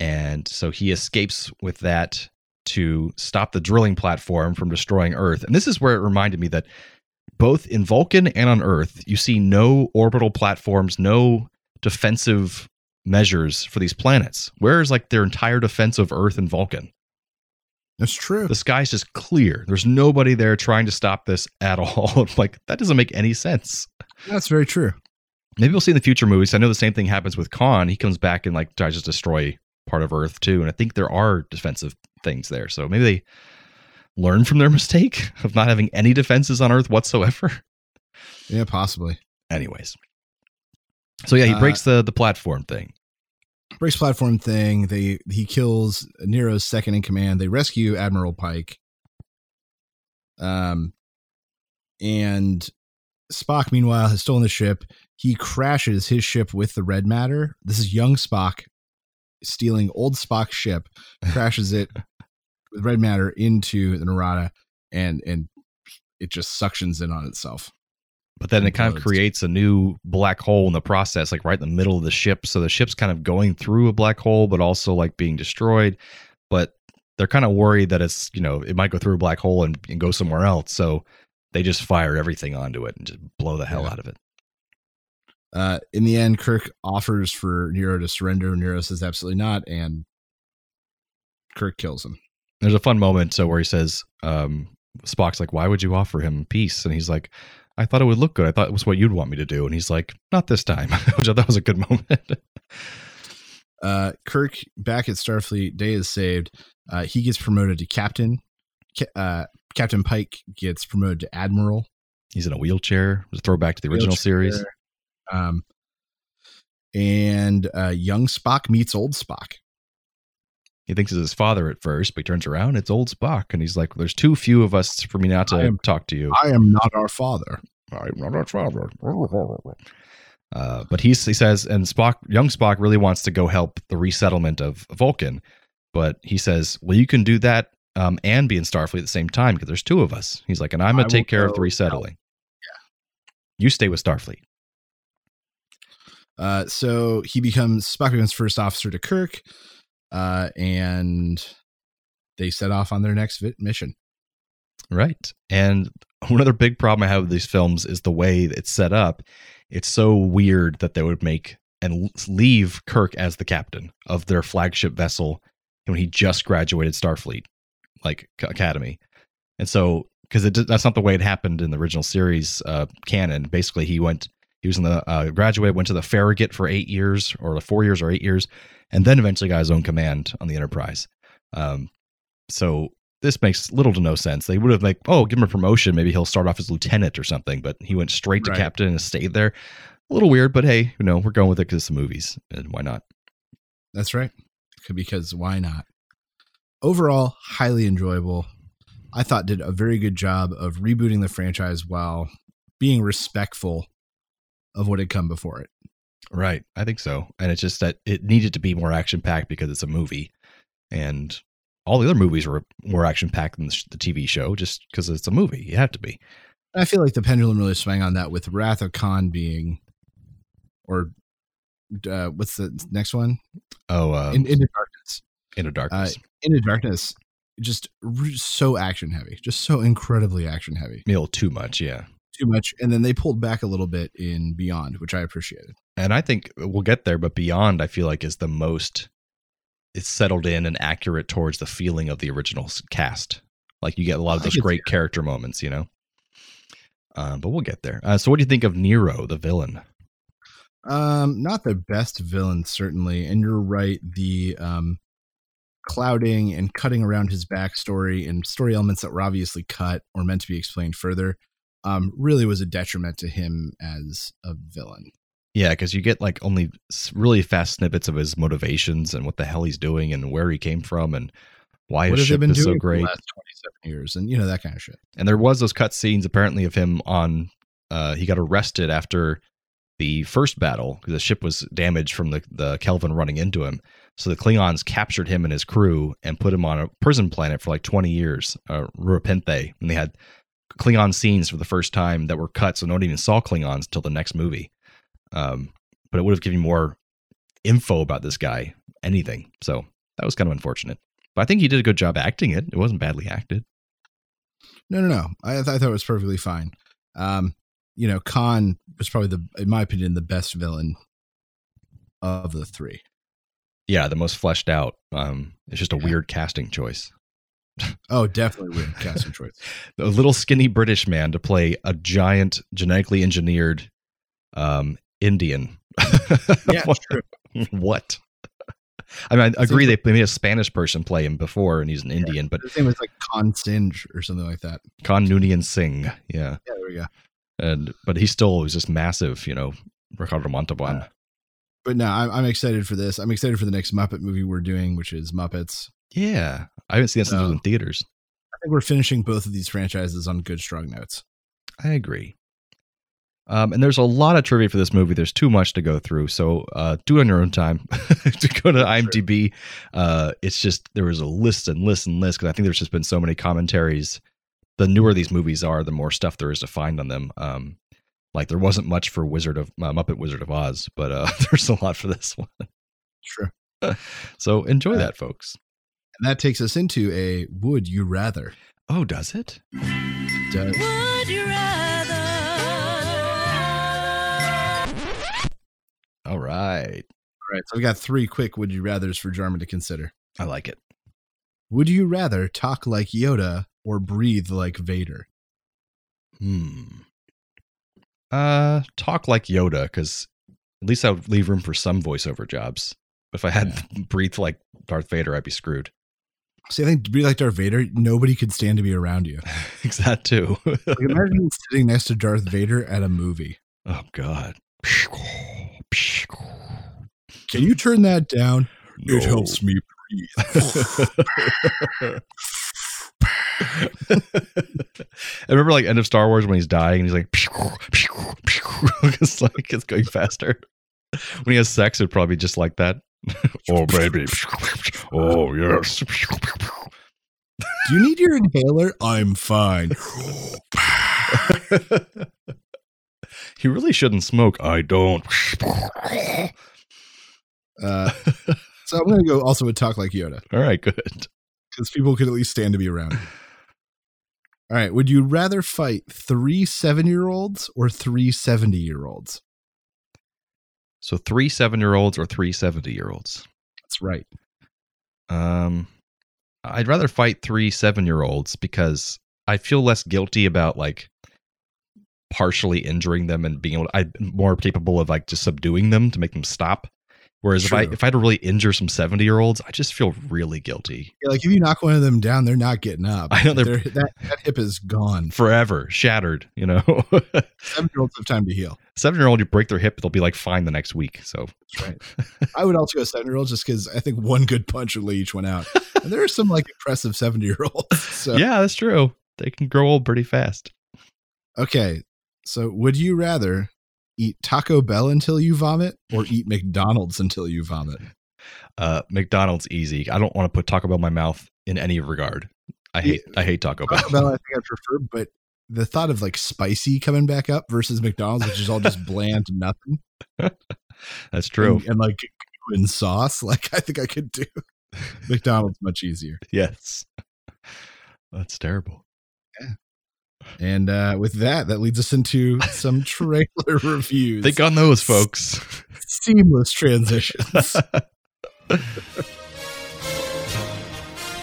And so he escapes with that to stop the drilling platform from destroying Earth. And this is where it reminded me that both in Vulcan and on Earth, you see no orbital platforms, no defensive measures for these planets. Where is like their entire defense of Earth and Vulcan? That's true. The sky's just clear. There's nobody there trying to stop this at all. like that doesn't make any sense. That's very true. Maybe we'll see in the future movies. I know the same thing happens with Khan. He comes back and like tries to destroy part of Earth too. And I think there are defensive things there. So maybe they learn from their mistake of not having any defenses on Earth whatsoever. Yeah, possibly. Anyways. So yeah, he Uh, breaks the the platform thing. Breaks platform thing. They he kills Nero's second in command. They rescue Admiral Pike. Um, and Spock, meanwhile, has stolen the ship. He crashes his ship with the red matter. This is young Spock stealing old Spock's ship, crashes it with red matter into the Narada, and and it just suctions in on itself. But then it kind of creates a new black hole in the process, like right in the middle of the ship. So the ship's kind of going through a black hole, but also like being destroyed. But they're kind of worried that it's, you know, it might go through a black hole and, and go somewhere else. So they just fire everything onto it and just blow the hell Yeah. out of it. Uh, in the end, Kirk offers for Nero to surrender. Nero says absolutely not, and Kirk kills him. There's a fun moment so where he says, um, Spock's like, why would you offer him peace? And he's like, I thought it would look good. I thought it was what you'd want me to do. And he's like, not this time, which I thought was a good moment. Uh, Kirk back at Starfleet, day is saved. Uh, he gets promoted to captain. Uh, captain Pike gets promoted to admiral. he's in a wheelchair. It was a throwback to the original Wheelchair. series. Um, and uh, young Spock meets old Spock. He thinks it's his father at first, but he turns around, it's old Spock. And he's like, there's too few of us for me not to am- talk to you. I am not our father. I'm not our father. Uh, but he says, and Spock, young Spock really wants to go help the resettlement of Vulcan. But he says, well, you can do that um, and be in Starfleet at the same time because there's two of us. He's like, and I'm going to take care of the resettling. You stay with Starfleet. Uh, so he becomes Spock becomes first officer to Kirk, uh, and they set off on their next vi- mission. Right. And one other big problem I have with these films is the way it's set up. It's so weird that they would make and leave Kirk as the captain of their flagship vessel when he just graduated Starfleet, like Academy. And so, because that's not the way it happened in the original series uh, canon. Basically, he went, he was in the uh, graduate, went to the Farragut for eight years, or the four years or eight years, and then eventually got his own command on the Enterprise. Um, so this makes little to no sense. They would have like, oh, give him a promotion. Maybe he'll start off as lieutenant or something. But he went straight to Right. captain and stayed there. A little weird, but hey, you know, we're going with it because it's the movies, and why not? That's right. Because why not? Overall, highly enjoyable. I thought did a very good job of rebooting the franchise while being respectful of what had come before it. Right. I think so. And it's just that it needed to be more action packed because it's a movie. And all the other movies were more action packed than the, the TV show just because it's a movie. You have to be. I feel like the pendulum really swung on that with Wrath of Khan being, or uh, what's the next one? Oh, uh, In, Into Darkness. Into Darkness. Into Darkness, just so action heavy, just so incredibly action heavy. Meal too much. Yeah. Too much. And then they pulled back a little bit in Beyond, which I appreciated. And I think we'll get there, but Beyond, I feel like, is the most, it's settled in and accurate towards the feeling of the original cast. Like you get a lot of those great character moments, you know? Um, but we'll get there. Uh, so, what do you think of Nero, the villain? Um, not the best villain, certainly. And you're right. The um, clouding and cutting around his backstory and story elements that were obviously cut or meant to be explained further um, really was a detriment to him as a villain. Yeah, because you get like only really fast snippets of his motivations and what the hell he's doing and where he came from and why what his ship been is doing so for the great. last 27 years? And, you know, that kind of shit. And there was those cut scenes apparently of him on. Uh, he got arrested after the first battle because the ship was damaged from the the Kelvin running into him. So the Klingons captured him and his crew and put him on a prison planet for like 20 years, uh, Rura Penthe, and they had Klingon scenes for the first time that were cut, so no one even saw Klingons until the next movie. Um, but it would have given you more info about this guy, anything. So that was kind of unfortunate. But I think he did a good job acting it. It wasn't badly acted. No, no, no. I, I thought it was perfectly fine. Um, you know, Khan was probably the, in my opinion, the best villain of the three. Yeah, the most fleshed out. Um, it's just a Yeah. weird casting choice. Oh, definitely weird casting choice. A little skinny British man to play a giant, genetically engineered um, Indian. Yeah, what? true. what? I mean, I agree. They they made a Spanish person play him before, and he's an Indian, but His name was like Khan Singe or something like that. Khan Noonien Singh, yeah, Yeah, there we go. and but he still was just massive, you know, Ricardo Montalban. But no, I'm, I'm excited for this. I'm excited for the next Muppet movie we're doing, which is Muppets. yeah, I haven't seen that since it was in theaters. I think we're finishing both of these franchises on good, strong notes. I agree. Um, and there's a lot of trivia for this movie. There's too much to go through, so uh, do it on your own time. to go to IMDb, uh, it's just there was a list and list and list because I think there's just been so many commentaries. The newer these movies are, the more stuff there is to find on them. Um, like there wasn't much for Wizard of uh, Muppet Wizard of Oz, but uh, there's a lot for this one. Sure. So enjoy Uh, that, folks. And that takes us into a Would You Rather. Oh, does it? Does- Would you rather? All right, All right. So we got three quick Would You Rathers for Jarman to consider. I like it. Would you rather talk like Yoda or breathe like Vader? Hmm. Uh, talk like Yoda, because at least I would leave room for some voiceover jobs. If I had breathe like Darth Vader, I'd be screwed. See, I think breathe like Darth Vader, nobody could stand to be around you. that too. Like, imagine sitting next to Darth Vader at a movie. oh God. Can you turn that down? It helps me breathe. I remember like end of Star Wars when he's dying and he's like, it's like it's going faster. When he has sex, it'd probably be just like that. oh baby. Oh yes. Do you need your inhaler? I'm fine. he really shouldn't smoke. I don't. Uh, so I'm going to go also with talk like Yoda All right, good. because people could at least stand to be around. All right. Would you rather fight three seven year olds or three 70 year olds? So three seven year olds or three 70 year olds. That's right. Um, I'd rather fight three seven year olds because I feel less guilty about like partially injuring them and being able to, I'm more capable of like just subduing them to make them stop. Whereas if I if I had to really injure some seventy year olds, I just feel really guilty. Yeah, like if you knock one of them down, they're not getting up. I know they're- They're- that that hip is gone. Forever shattered, you know. Seven year olds have time to heal. Seven year old, you break their hip, they'll be like fine the next week. So That's right. I would also go seven year olds just because I think one good punch would lay each one out. And there are some like impressive seventy year olds. So yeah, that's true. They can grow old pretty fast. okay. So would you rather eat Taco Bell until you vomit or eat McDonald's until you vomit? Uh, McDonald's easy. I don't want to put Taco Bell in my mouth in any regard. I hate I hate Taco Bell. Taco Bell, I think I prefer, but the thought of like spicy coming back up versus McDonald's, which is all just bland nothing, That's true. and, and like and sauce, like I think I could do. McDonald's much easier. Yes. That's terrible. And uh, with that, that leads us into some trailer reviews. Think on those, folks. Seamless transitions.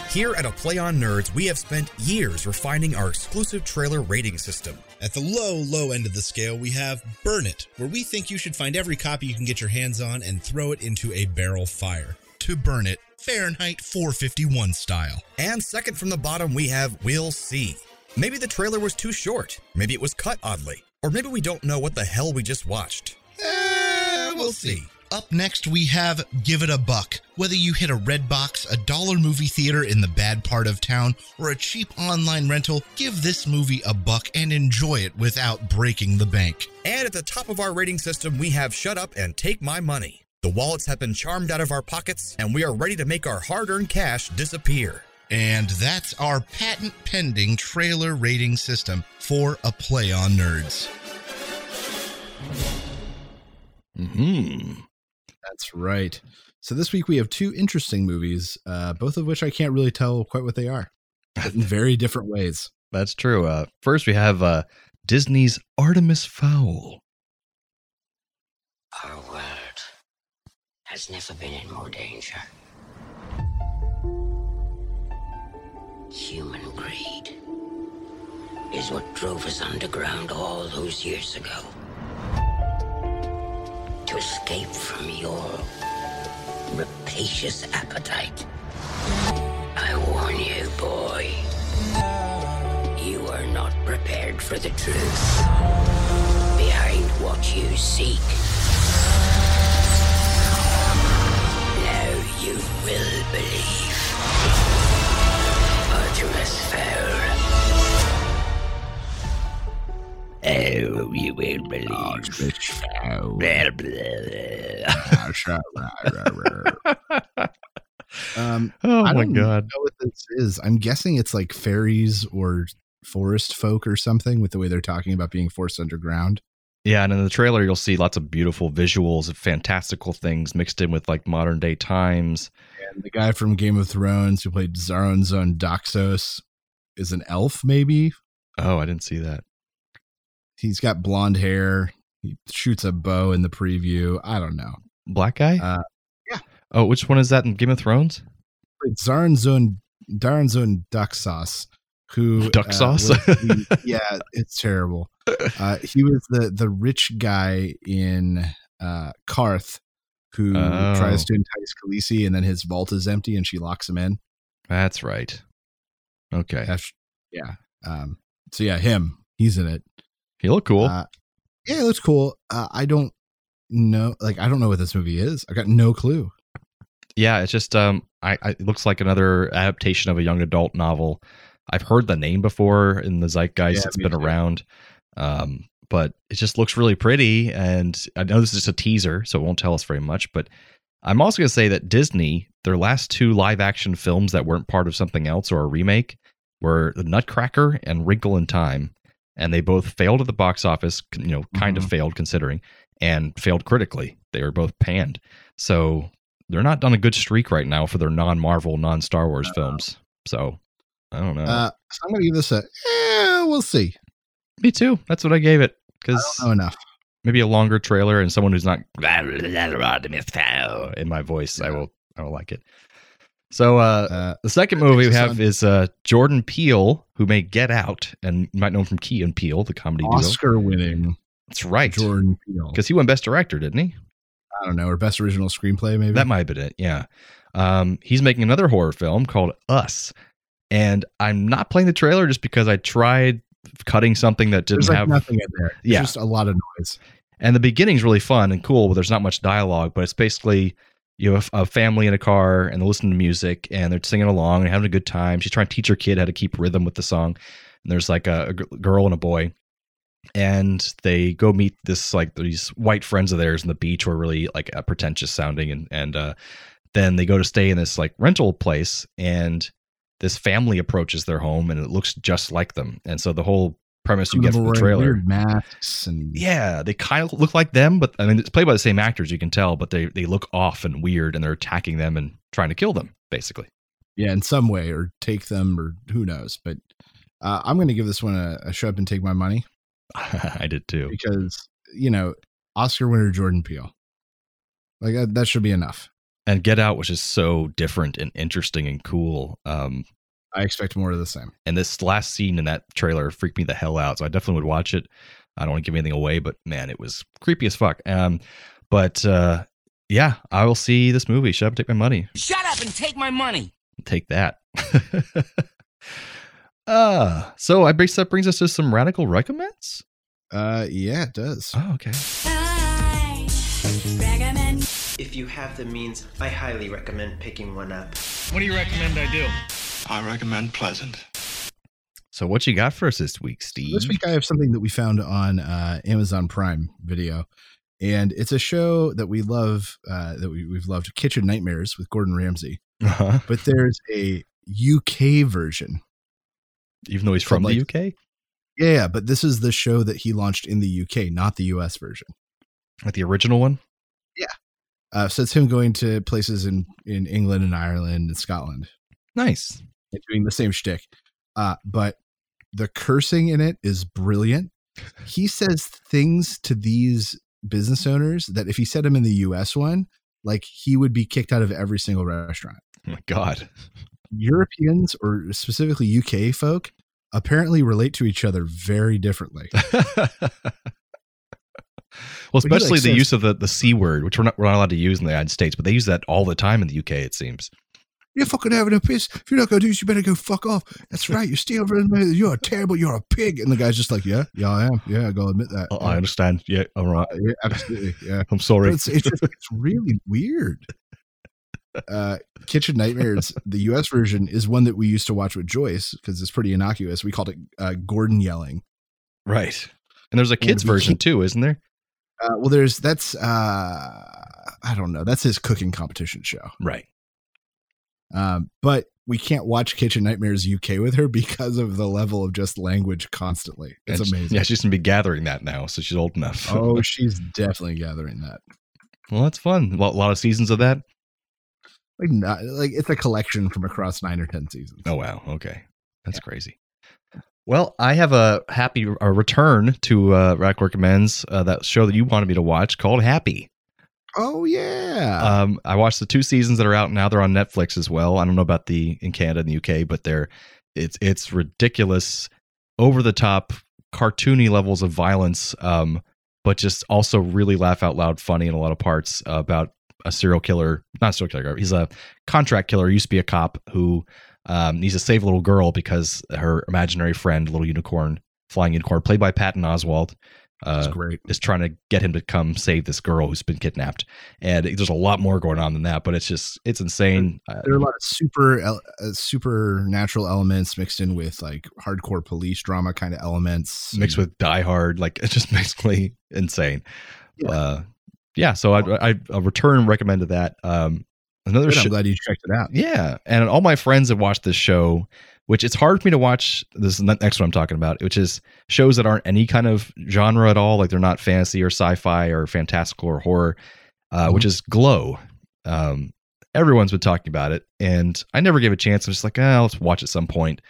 Here at A Play on Nerds, we have spent years refining our exclusive trailer rating system. At the low, low end of the scale, we have Burn It, where we think you should find every copy you can get your hands on and throw it into a barrel fire. To burn it, Fahrenheit 451 style. And second from the bottom, we have We'll See. Maybe the trailer was too short. Maybe it was cut oddly. Or maybe we don't know what the hell we just watched. Eh, we'll see. Up next, we have Give It a Buck. Whether you hit a red box, a dollar movie theater in the bad part of town, or a cheap online rental, give this movie a buck and enjoy it without breaking the bank. And at the top of our rating system, we have Shut Up and Take My Money. The wallets have been charmed out of our pockets, and we are ready to make our hard earned cash disappear. And that's our patent pending trailer rating system for a play on nerds. Hmm. That's right. So this week we have two interesting movies, uh, both of which I can't really tell quite what they are, but in very different ways. That's true. Uh, first, we have uh, Disney's Artemis Fowl. Our world has never been in more danger. Human greed is what drove us underground all those years ago. To escape from your rapacious appetite. I warn you, boy. You are not prepared for the truth. Behind what you seek. Now you will believe. Artemis Fowl. Oh, you will believe. Blah, blah. Um, Oh I my don't god. know what this is. I'm guessing it's like fairies or forest folk or something with the way they're talking about being forced underground. Yeah, and in the trailer, you'll see lots of beautiful visuals of fantastical things mixed in with like modern day times. And the guy from Game of Thrones who played Zaronzon Doxos is an elf, maybe. Oh, I didn't see that. He's got blonde hair. He shoots a bow in the preview. I don't know. Black guy? Uh, oh, which one is that in Game of Thrones? Played Zaronzon Daranzon Duxos, who Duck uh, sauce? was the- yeah, it's terrible. Uh, he was the the rich guy in uh, Qarth who Oh. tries to entice Khaleesi, and then his vault is empty, and she locks him in. That's right. Okay. Yeah. Um, so yeah, him. He's in it. He looked cool. Uh, yeah, it looks cool. Uh, I don't know. Like, I don't know what this movie is. I got no clue. yeah, it's just um, I, I it looks like another adaptation of a young adult novel. I've heard the name before in the zeitgeist. Yeah, it's been too. around, um, but it just looks really pretty. And I know this is just a teaser, so it won't tell us very much. But I'm also going to say that Disney, their last two live action films that weren't part of something else or a remake, were The Nutcracker and Wrinkle in Time, and they both failed at the box office. You know, kind of Mhm. failed considering, and failed critically. They were both panned. So they're not on a good streak right now for their non-Marvel, non-Star Wars films. So I don't know. Uh, so I'm going to give this a. Eh, we'll see. Me too. That's what I gave it because enough. maybe a longer trailer and someone who's not in my voice, I will I will like it. So uh, Uh, the second movie we have is uh, Jordan Peele, who made Get Out, and you might know him from Key and Peele, the comedy duo. Oscar winning That's right, Jordan Peele. because he won Best Director, didn't he? I don't know, or best original screenplay, maybe. That might have been it. Yeah. Um, he's making another horror film called Us, and I'm not playing the trailer just because I tried cutting something that didn't There's like have nothing in there. There's Yeah. just a lot of noise. And the beginning's really fun and cool, but there's not much dialogue. But it's basically you have a family in a car and they're listening to music and they're singing along and having a good time. She's trying to teach her kid how to keep rhythm with the song. And there's like a, a g- girl and a boy, and they go meet this like these white friends of theirs on the beach who are really like uh, pretentious sounding, and and uh, then they go to stay in this like rental place and this family approaches their home and it looks just like them. And so the whole premise you get from the trailer weird masks and yeah, they kind of look like them, but I mean, it's played by the same actors, you can tell, but they they look off and weird, and they're attacking them and trying to kill them, basically. yeah, in some way, or take them, or who knows. But uh, I'm going to give this one a, a show up and take my money I did too. because you know Oscar winner Jordan Peele. Like that, that should be enough. And Get Out, which is so different and interesting and cool. Um, I expect more of the same. and this last scene in that trailer freaked me the hell out, so I definitely would watch it. I don't want to give anything away, but man, it was creepy as fuck. Um, but uh, yeah, I will see this movie. Shut up, and take my money. Shut up and take my money. Take that. uh, so I guess that brings us to some radical recommends. Uh, yeah, it does. Oh, okay. If you have the means, I highly recommend picking one up. What do you recommend I do? I recommend Pleasant. So what you got for us this week, Steve? This week I have something that we found on uh, Amazon Prime Video, and it's a show that we love. Uh, that we, we've loved, Kitchen Nightmares with Gordon Ramsay. Uh-huh. But there's a UK version. Even though he's Called, from the UK, Yeah, but this is the show that he launched in the UK, not the US version. like the original one. Uh, so it's him going to places in in England and Ireland and Scotland Nice. and doing the same shtick. Uh, but the cursing in it is brilliant. He says things to these business owners that if he said them in the US one, like he would be kicked out of every single restaurant. Oh my god. Europeans or specifically UK folk apparently relate to each other very differently. Well, like, especially the use of the, the C word, which we're not, we're not allowed to use in the United States, but they use that all the time in the UK, it seems. You're fucking having a piss. If you're not going to do this, you better go fuck off. That's right. You're stealing from me. You're a terrible. You're a pig. And the guy's just like, yeah, yeah, I am. Yeah, I gotta admit that. Oh, I understand. Yeah, all right. Yeah, absolutely. Yeah. I'm sorry. It's, it's, just, it's really weird. Uh, Kitchen Nightmares, the US version, is one that we used to watch with Joyce because it's pretty innocuous. We called it uh, Gordon yelling. right. And there's a kids version too, isn't there? Uh, well, there's that's uh, I don't know. That's his cooking competition show. Right. Um, but we can't watch Kitchen Nightmares UK with her because of the level of just language constantly. It's And she- amazing. Yeah, she's gonna be gathering that now, so she's old enough. oh, she's definitely gathering that. well, that's fun. Well, a lot of seasons of that. Like, not, like it's a collection from across nine or ten seasons. Oh wow. Okay, that's crazy. Well, I have a happy a return to uh, Rack recommends uh, that show that you wanted me to watch called Happy. Oh yeah. Um, I watched the two seasons that are out now. They're on Netflix as well. I don't know about the in Canada and the UK, but they're it's it's ridiculous, over the top, cartoony levels of violence, um, but just also really laugh out loud, funny in a lot of parts uh, about a serial killer. Not a serial killer. He's a contract killer. He used to be a cop who um, needs to save a little girl because her imaginary friend, little unicorn, flying unicorn, played by Patton Oswalt. Uh, great. is trying to get him to come save this girl who's been kidnapped. And there's a lot more going on than that, but it's just it's insane. Uh, There are a lot of super uh, supernatural elements mixed in with like hardcore police drama kind of elements. mixed with Die Hard, like it's just basically insane. Yeah, uh, yeah so I, return recommended that. Um, another Good, I'm show, glad you checked it out. yeah, and all my friends have watched this show, which it's hard for me to watch. This is the next one I'm talking about, which is shows that aren't any kind of genre at all, like they're not fantasy or sci-fi or fantastical or horror, uh, which is Glow. Um, everyone's been talking about it, and I never gave a chance. I'm just like, ah, let's watch at some point.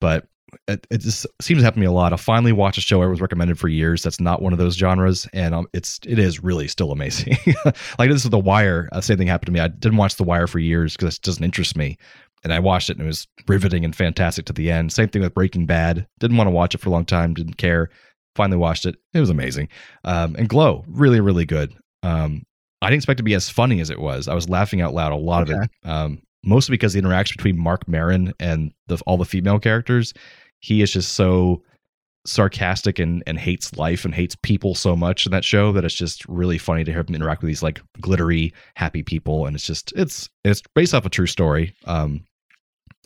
But it, it just seems to happen to me a lot. I'll finally watch a show I was recommended for years. That's not one of those genres, and um, it's it is really still amazing. like this is The Wire. Uh, same thing happened to me. I didn't watch The Wire for years because it doesn't interest me, and I watched it and it was riveting and fantastic to the end. Same thing with Breaking Bad. Didn't want to watch it for a long time. Didn't care. Finally watched it. It was amazing. Um, and Glow, really really good. Um, I didn't expect it to be as funny as it was. I was laughing out loud a lot okay. of it, um, mostly because the interaction between Marc Maron and the, all the female characters. He is just so sarcastic and, and hates life and hates people so much in that show that it's just really funny to hear him interact with these like glittery, happy people. And it's just it's it's based off a true story. Um,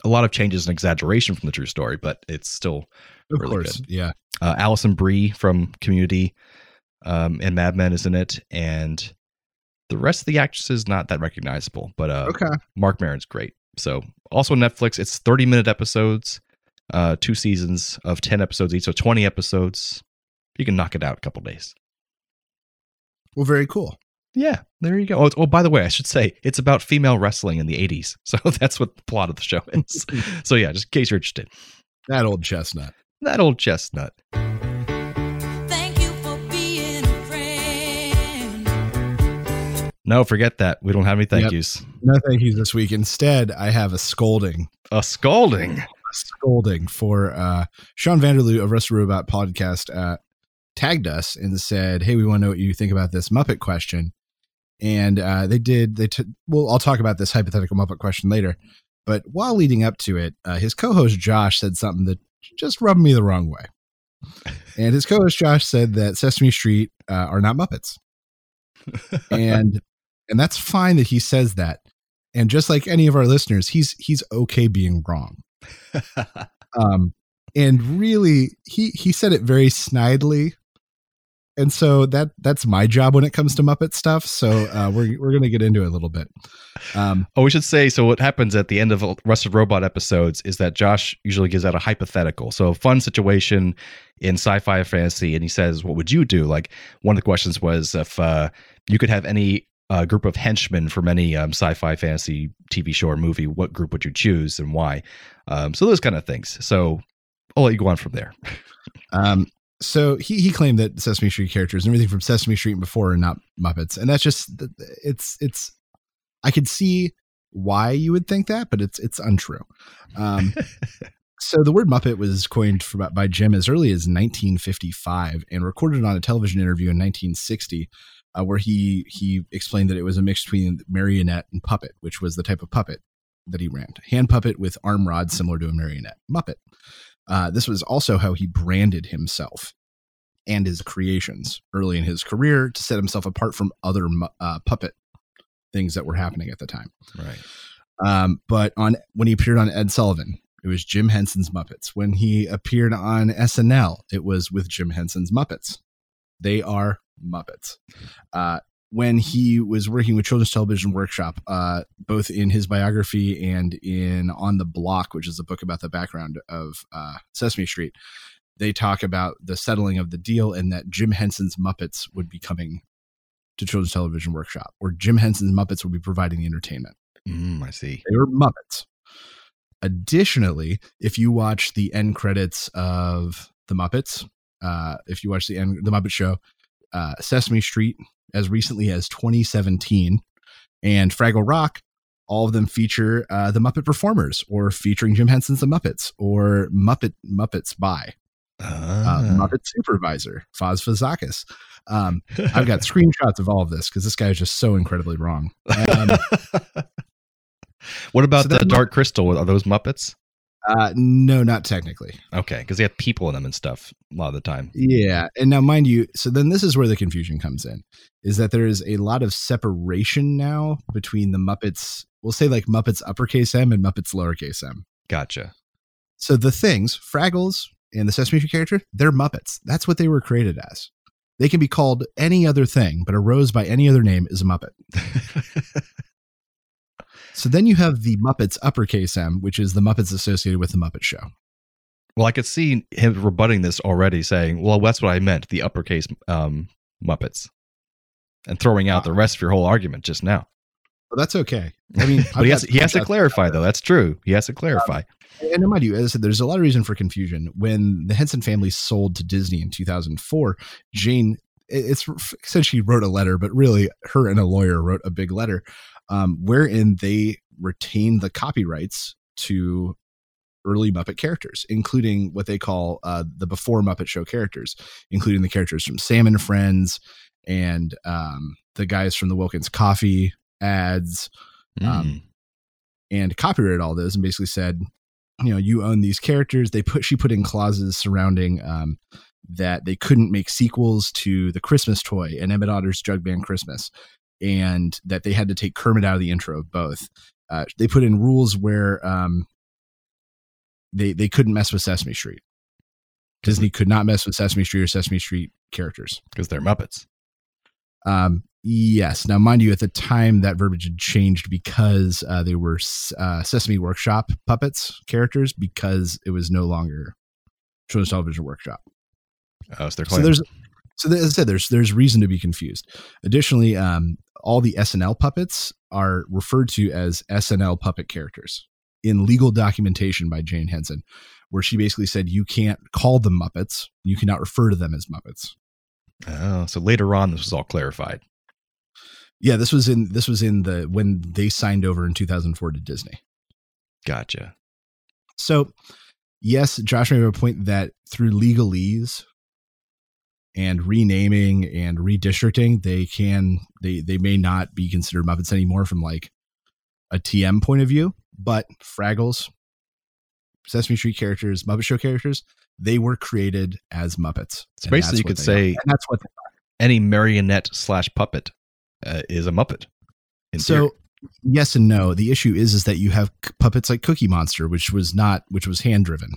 a lot of changes and exaggeration from the true story, but it's still of really course, good. yeah. Uh, Alison Brie from Community um, and Mad Men is in it, and the rest of the actresses not that recognizable. But uh, okay, Marc Maron's great. So also Netflix, it's thirty minute episodes uh, two seasons of 10 episodes each, so 20 episodes. You can knock it out a couple days. Well, very cool. Yeah, there you go. Oh, oh, by the way, I should say it's about female wrestling in the 80s. So that's what the plot of the show is. so yeah, just in case you're interested. That old chestnut. That old chestnut. No, forget that. We don't have any thank yep. yous. No thank yous this week. Instead, I have a scolding. A scolding A scolding for uh, Sean Vanderloo of Rusted Robot podcast uh, tagged us and said, "Hey, we want to know what you think about this Muppet question." And uh, they did. They t- well, I'll talk about this hypothetical Muppet question later. But while leading up to it, uh, his co-host Josh said something that just rubbed me the wrong way. And his co-host Josh said that Sesame Street uh, are not Muppets, and and that's fine that he says that. And just like any of our listeners, he's he's okay being wrong. um, and really, he he said it very snidely, and so that that's my job when it comes to Muppet stuff. So uh, we're we're gonna get into it a little bit. Um, oh, we should say so. What happens at the end of Rusted Robot episodes is that Josh usually gives out a hypothetical, so a fun situation in sci-fi or fantasy, and he says, "What would you do?" Like one of the questions was if uh, you could have any uh, group of henchmen from any um, sci-fi fantasy TV show or movie, what group would you choose and why? Um, so those kind of things. So I'll let you go on from there. um, so he he claimed that Sesame Street characters and everything from Sesame Street and before are not Muppets, and that's just it's it's. I could see why you would think that, but it's it's untrue. Um, so the word Muppet was coined for, by Jim as early as 1955 and recorded on a television interview in 1960 uh, where he he explained that it was a mix between marionette and puppet, which was the type of puppet that he ran. Hand puppet with arm rods similar to a marionette. Muppet. Uh, this was also how he branded himself and his creations early in his career to set himself apart from other uh, puppet things that were happening at the time. Right. Um, but on when he appeared on Ed Sullivan, it was Jim Henson's Muppets. When he appeared on SNL, it was with Jim Henson's Muppets. They are Muppets. Uh, when he was working with Children's Television Workshop, uh, both in his biography and in On the Block, which is a book about the background of uh, Sesame Street, they talk about the settling of the deal and that Jim Henson's Muppets would be coming to Children's Television Workshop, or Jim Henson's Muppets would be providing the entertainment. Mm, I see. They were Muppets. Additionally, if you watch the end credits of the Muppets, uh, if you watch the end the Muppet Show, uh, Sesame Street as recently as 2017, and Fraggle Rock. All of them feature uh, the Muppet Performers, or featuring Jim Henson's The Muppets, or Muppet Muppets by uh, Muppet Supervisor Faz Fazakas. Um, I've got screenshots of all of this because this guy is just so incredibly wrong. Um, what about so the Dark Crystal? Are those Muppets? Uh, no, not technically. Okay, because they have people in them and stuff a lot of the time. Yeah, and now mind you, so then this is where the confusion comes in, is that there is a lot of separation now between the Muppets. We'll say like Muppets uppercase M and Muppets lowercase m. Gotcha. So the things, Fraggles and the Sesame Street character, they're Muppets. That's what they were created as. They can be called any other thing, but a rose by any other name is a Muppet. So then you have the Muppets uppercase M, which is the Muppets associated with the Muppet Show. Well, I could see him rebutting this already, saying, "Well, that's what I meant, the uppercase um, Muppets," and throwing out the rest of your whole argument just now. Well, that's okay. I mean, but he has, he has to clarify, though. That's true. He has to clarify. Um, and mind you, as I said, there's a lot of reason for confusion. When the Henson family sold to Disney in 2004, Jane, it's essentially wrote a letter, but really, her and a lawyer wrote a big letter um, wherein they retain the copyrights to early Muppet characters, including what they call uh, the before Muppet Show characters, including the characters from Sam and Friends and um, the guys from the Wilkins Coffee ads, um, and copyrighted all those and basically said, you know, you own these characters. They put she put in clauses surrounding um, that they couldn't make sequels to the Christmas toy and Emmet Otter's Jug Band Christmas, and that they had to take Kermit out of the intro of both. Uh, they put in rules where um, they they couldn't mess with Sesame Street. Disney could not mess with Sesame Street or Sesame Street characters because they're Muppets. Um, yes. Now, mind you, at the time that verbiage had changed because uh, they were uh, Sesame Workshop puppets characters because it was no longer Children's Television Workshop. Oh, so they're so there's so as I said, there's there's reason to be confused. Additionally, um, all the SNL puppets are referred to as SNL puppet characters in legal documentation by Jane Henson, where she basically said you can't call them Muppets, you cannot refer to them as Muppets. Oh, so later on, this was all clarified. Yeah, this was in this was in the when they signed over in 2004 to Disney. Gotcha. So, yes, Josh made a point that through legalese and renaming and redistricting, they can they they may not be considered Muppets anymore from like a TM point of view, but Fraggles, Sesame Street characters, Muppet Show characters, they were created as Muppets. So basically, you could say that's what any marionette slash puppet uh, is a Muppet. so theory. yes and no. The issue is is that you have puppets like Cookie Monster, which was not which was hand driven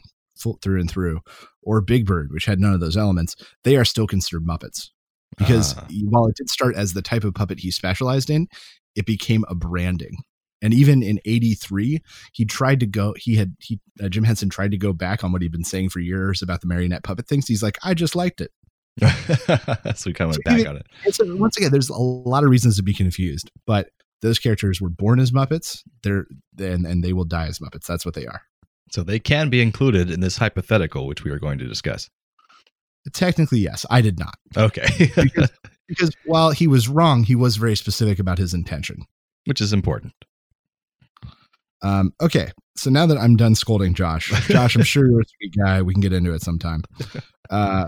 through and through, or Big Bird, which had none of those elements. They are still considered Muppets because uh. while it did start as the type of puppet he specialized in, it became a branding. And even in '83, he tried to go. He had he uh, Jim Henson tried to go back on what he'd been saying for years about the marionette puppet things. He's like, I just liked it. so we kind of went back on it. So once again, there's a lot of reasons to be confused, but those characters were born as Muppets. They're and and they will die as Muppets. That's what they are. So they can be included in this hypothetical, which we are going to discuss. Technically, yes. I did not. Okay. because, because while he was wrong, he was very specific about his intention, which is important. Um, okay, so now that I'm done scolding Josh, Josh, I'm sure you're a sweet guy. We can get into it sometime. Uh,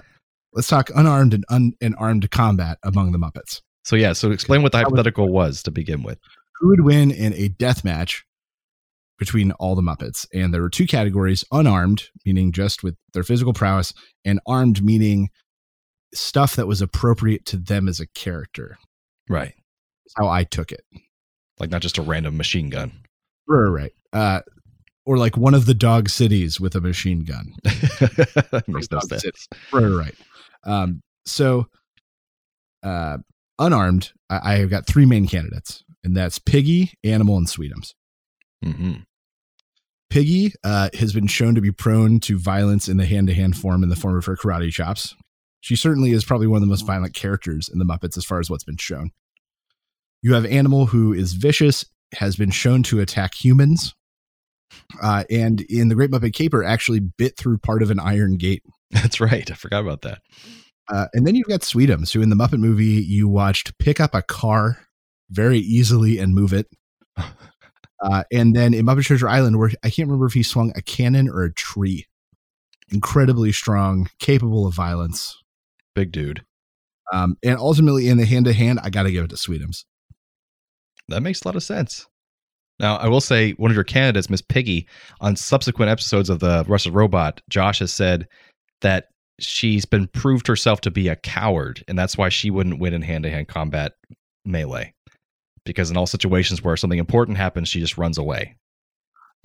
let's talk unarmed and un- and armed combat among the Muppets. So yeah, so explain what the hypothetical was to begin with. Who would win in a death match between all the Muppets? And there were two categories: unarmed, meaning just with their physical prowess, and armed, meaning stuff that was appropriate to them as a character. Right. That's how I took it. Like not just a random machine gun. Right, right. Uh, or like one of the dog cities with a machine gun. Makes no sense. Right, right. Um, so, uh, unarmed, I, have got three main candidates, and that's Piggy, Animal, and Sweetums. Mm-hmm. Piggy uh, has been shown to be prone to violence in the hand to hand form in the form of her karate chops. She certainly is probably one of the most violent characters in the Muppets as far as what's been shown. You have Animal, who is vicious, has been shown to attack humans, uh, and in the Great Muppet Caper, actually bit through part of an iron gate. That's right. I forgot about that. Uh, and then you've got Sweetums, who in the Muppet movie you watched pick up a car very easily and move it. Uh, and then in Muppet Treasure Island, where I can't remember if he swung a cannon or a tree. Incredibly strong, capable of violence. Big dude. Um, and ultimately, in the hand to hand, I got to give it to Sweetums. That makes a lot of sense. Now, I will say one of your candidates, Miss Piggy, on subsequent episodes of the Rusted Robot, Josh has said that she's been proved herself to be a coward, and that's why she wouldn't win in hand to hand combat melee. Because in all situations where something important happens, she just runs away.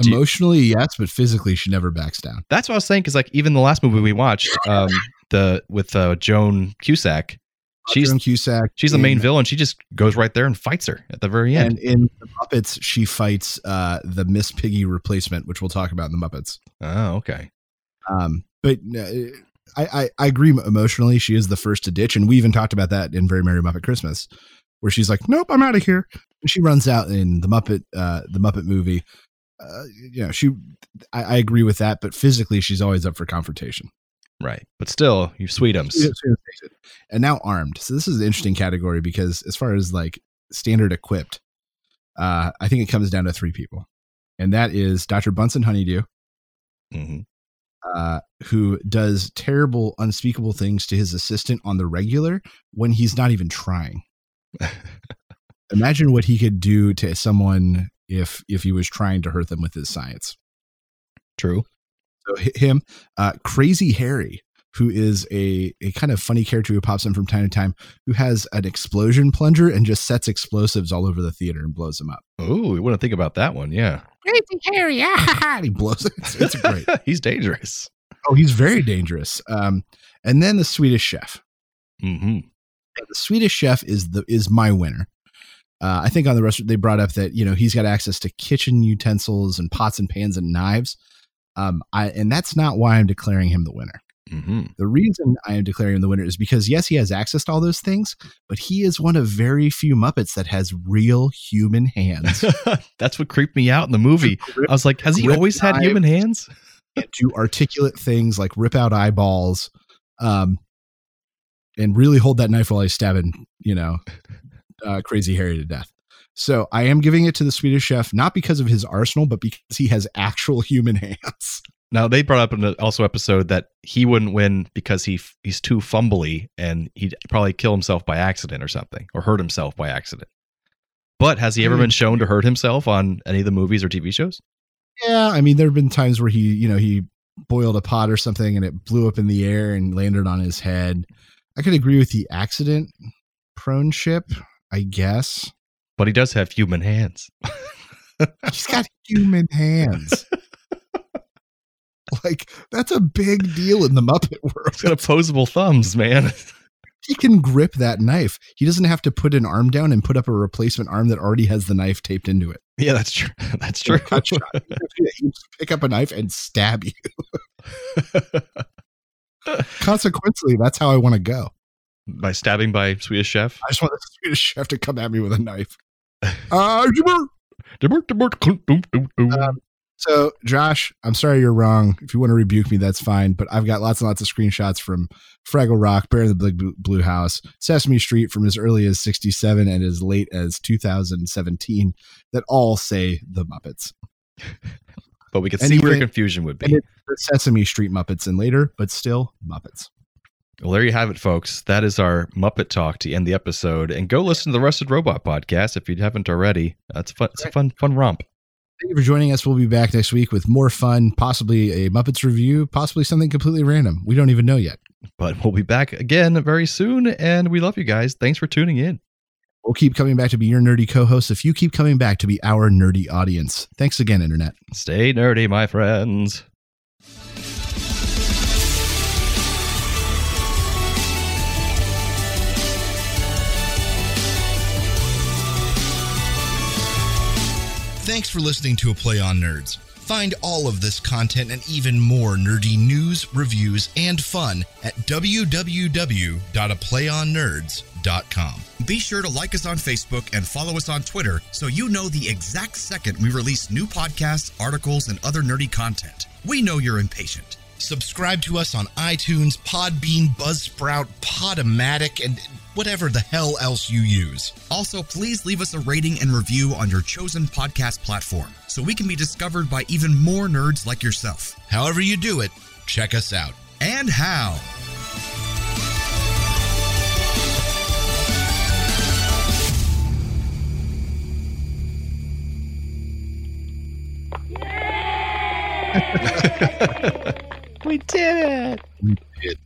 Emotionally, you, yes, but physically, she never backs down. That's what I was saying. Because like even the last movie we watched, um, the with uh, Joan Cusack, she's Cusack. She's the main villain. She just goes right there and fights her at the very end. And in the Muppets, she fights uh, the Miss Piggy replacement, which we'll talk about in the Muppets. Oh, okay. Um, but uh, I, I, I agree emotionally. She is the first to ditch, and we even talked about that in Very Merry Muppet Christmas, where she's like, "Nope, I'm out of here," and she runs out in the Muppet uh, the Muppet movie. Uh, you know, she. I, I agree with that, but physically, she's always up for confrontation. Right. But still, you sweetums. And now armed. So this is an interesting category because as far as like standard equipped, uh, I think it comes down to three people. And that is Dr. Bunsen Honeydew, mm-hmm. uh, who does terrible, unspeakable things to his assistant on the regular when he's not even trying. Imagine what he could do to someone if if he was trying to hurt them with his science. True. So him, uh, Crazy Harry, who is a a kind of funny character who pops in from time to time, who has an explosion plunger and just sets explosives all over the theater and blows them up. Oh, we want to think about that one. Yeah. Crazy Harry, ah, he blows it. It's, it's great. He's dangerous. Oh, he's very dangerous. Um, and then the Swedish Chef. Mm-hmm. The Swedish Chef is the is my winner. Uh, I think on the rest they brought up that you know he's got access to kitchen utensils and pots and pans and knives. Um, I and that's not why I'm declaring him the winner. Mm-hmm. The reason I am declaring him the winner is because yes, he has access to all those things, but he is one of very few Muppets that has real human hands. That's what creeped me out in the movie. I was like, has he always had human hands? and do articulate things like rip out eyeballs, um, and really hold that knife while he's stabbing, you know, uh, Crazy Harry to death. So I am giving it to the Swedish Chef not because of his arsenal, but because he has actual human hands. Now they brought up in the also episode that he wouldn't win because he f- he's too fumbly and he'd probably kill himself by accident or something or hurt himself by accident. But has he ever Hmm. been shown to hurt himself on any of the movies or TV shows? Yeah, I mean, there have been times where he, you know, he boiled a pot or something and it blew up in the air and landed on his head. I could agree with the accident prone ship, I guess. But he does have human hands. He's got human hands. like that's a big deal in the Muppet world. He's got opposable thumbs, man. He can grip that knife. He doesn't have to put an arm down and put up a replacement arm that already has the knife taped into it. Yeah, that's true. That's true. Cut shot. He can pick up a knife and stab you. Consequently, that's how I want to go. by stabbing by Swedish Chef. I just want the Swedish chef to come at me with a knife. Uh, um, so, Josh, I'm sorry you're wrong. If you want to rebuke me, that's fine. But I've got lots and lots of screenshots from Fraggle Rock, Bear in the Big Blue- House, Sesame Street from as early as 67 and as late as 2017 that all say the Muppets. But we can And see where confusion would be. The Sesame Street Muppets and later, but still Muppets. Well, there you have it, folks. That is our Muppet talk to end the episode. And go listen to the Rusted Robot podcast if you haven't already. That's fun. It's a fun, fun romp. Thank you for joining us. We'll be back next week with more fun, possibly a Muppets review, possibly something completely random. We don't even know yet. But we'll be back again very soon. And we love you guys. Thanks for tuning in. We'll keep coming back to be your nerdy co host if you keep coming back to be our nerdy audience. Thanks again, Internet. Stay nerdy, my friends. Thanks for listening to A Play on Nerds. Find all of this content and even more nerdy news, reviews, and fun at www.aplayonnerds.com. Be sure to like us on Facebook and follow us on Twitter so you know the exact second we release new podcasts, articles, and other nerdy content. We know you're impatient. Subscribe to us on iTunes, Podbean, Buzzsprout, Podomatic, and whatever the hell else you use. Also, please leave us a rating and review on your chosen podcast platform so we can be discovered by even more nerds like yourself. However, you do it, check us out. And how? we did it. We did.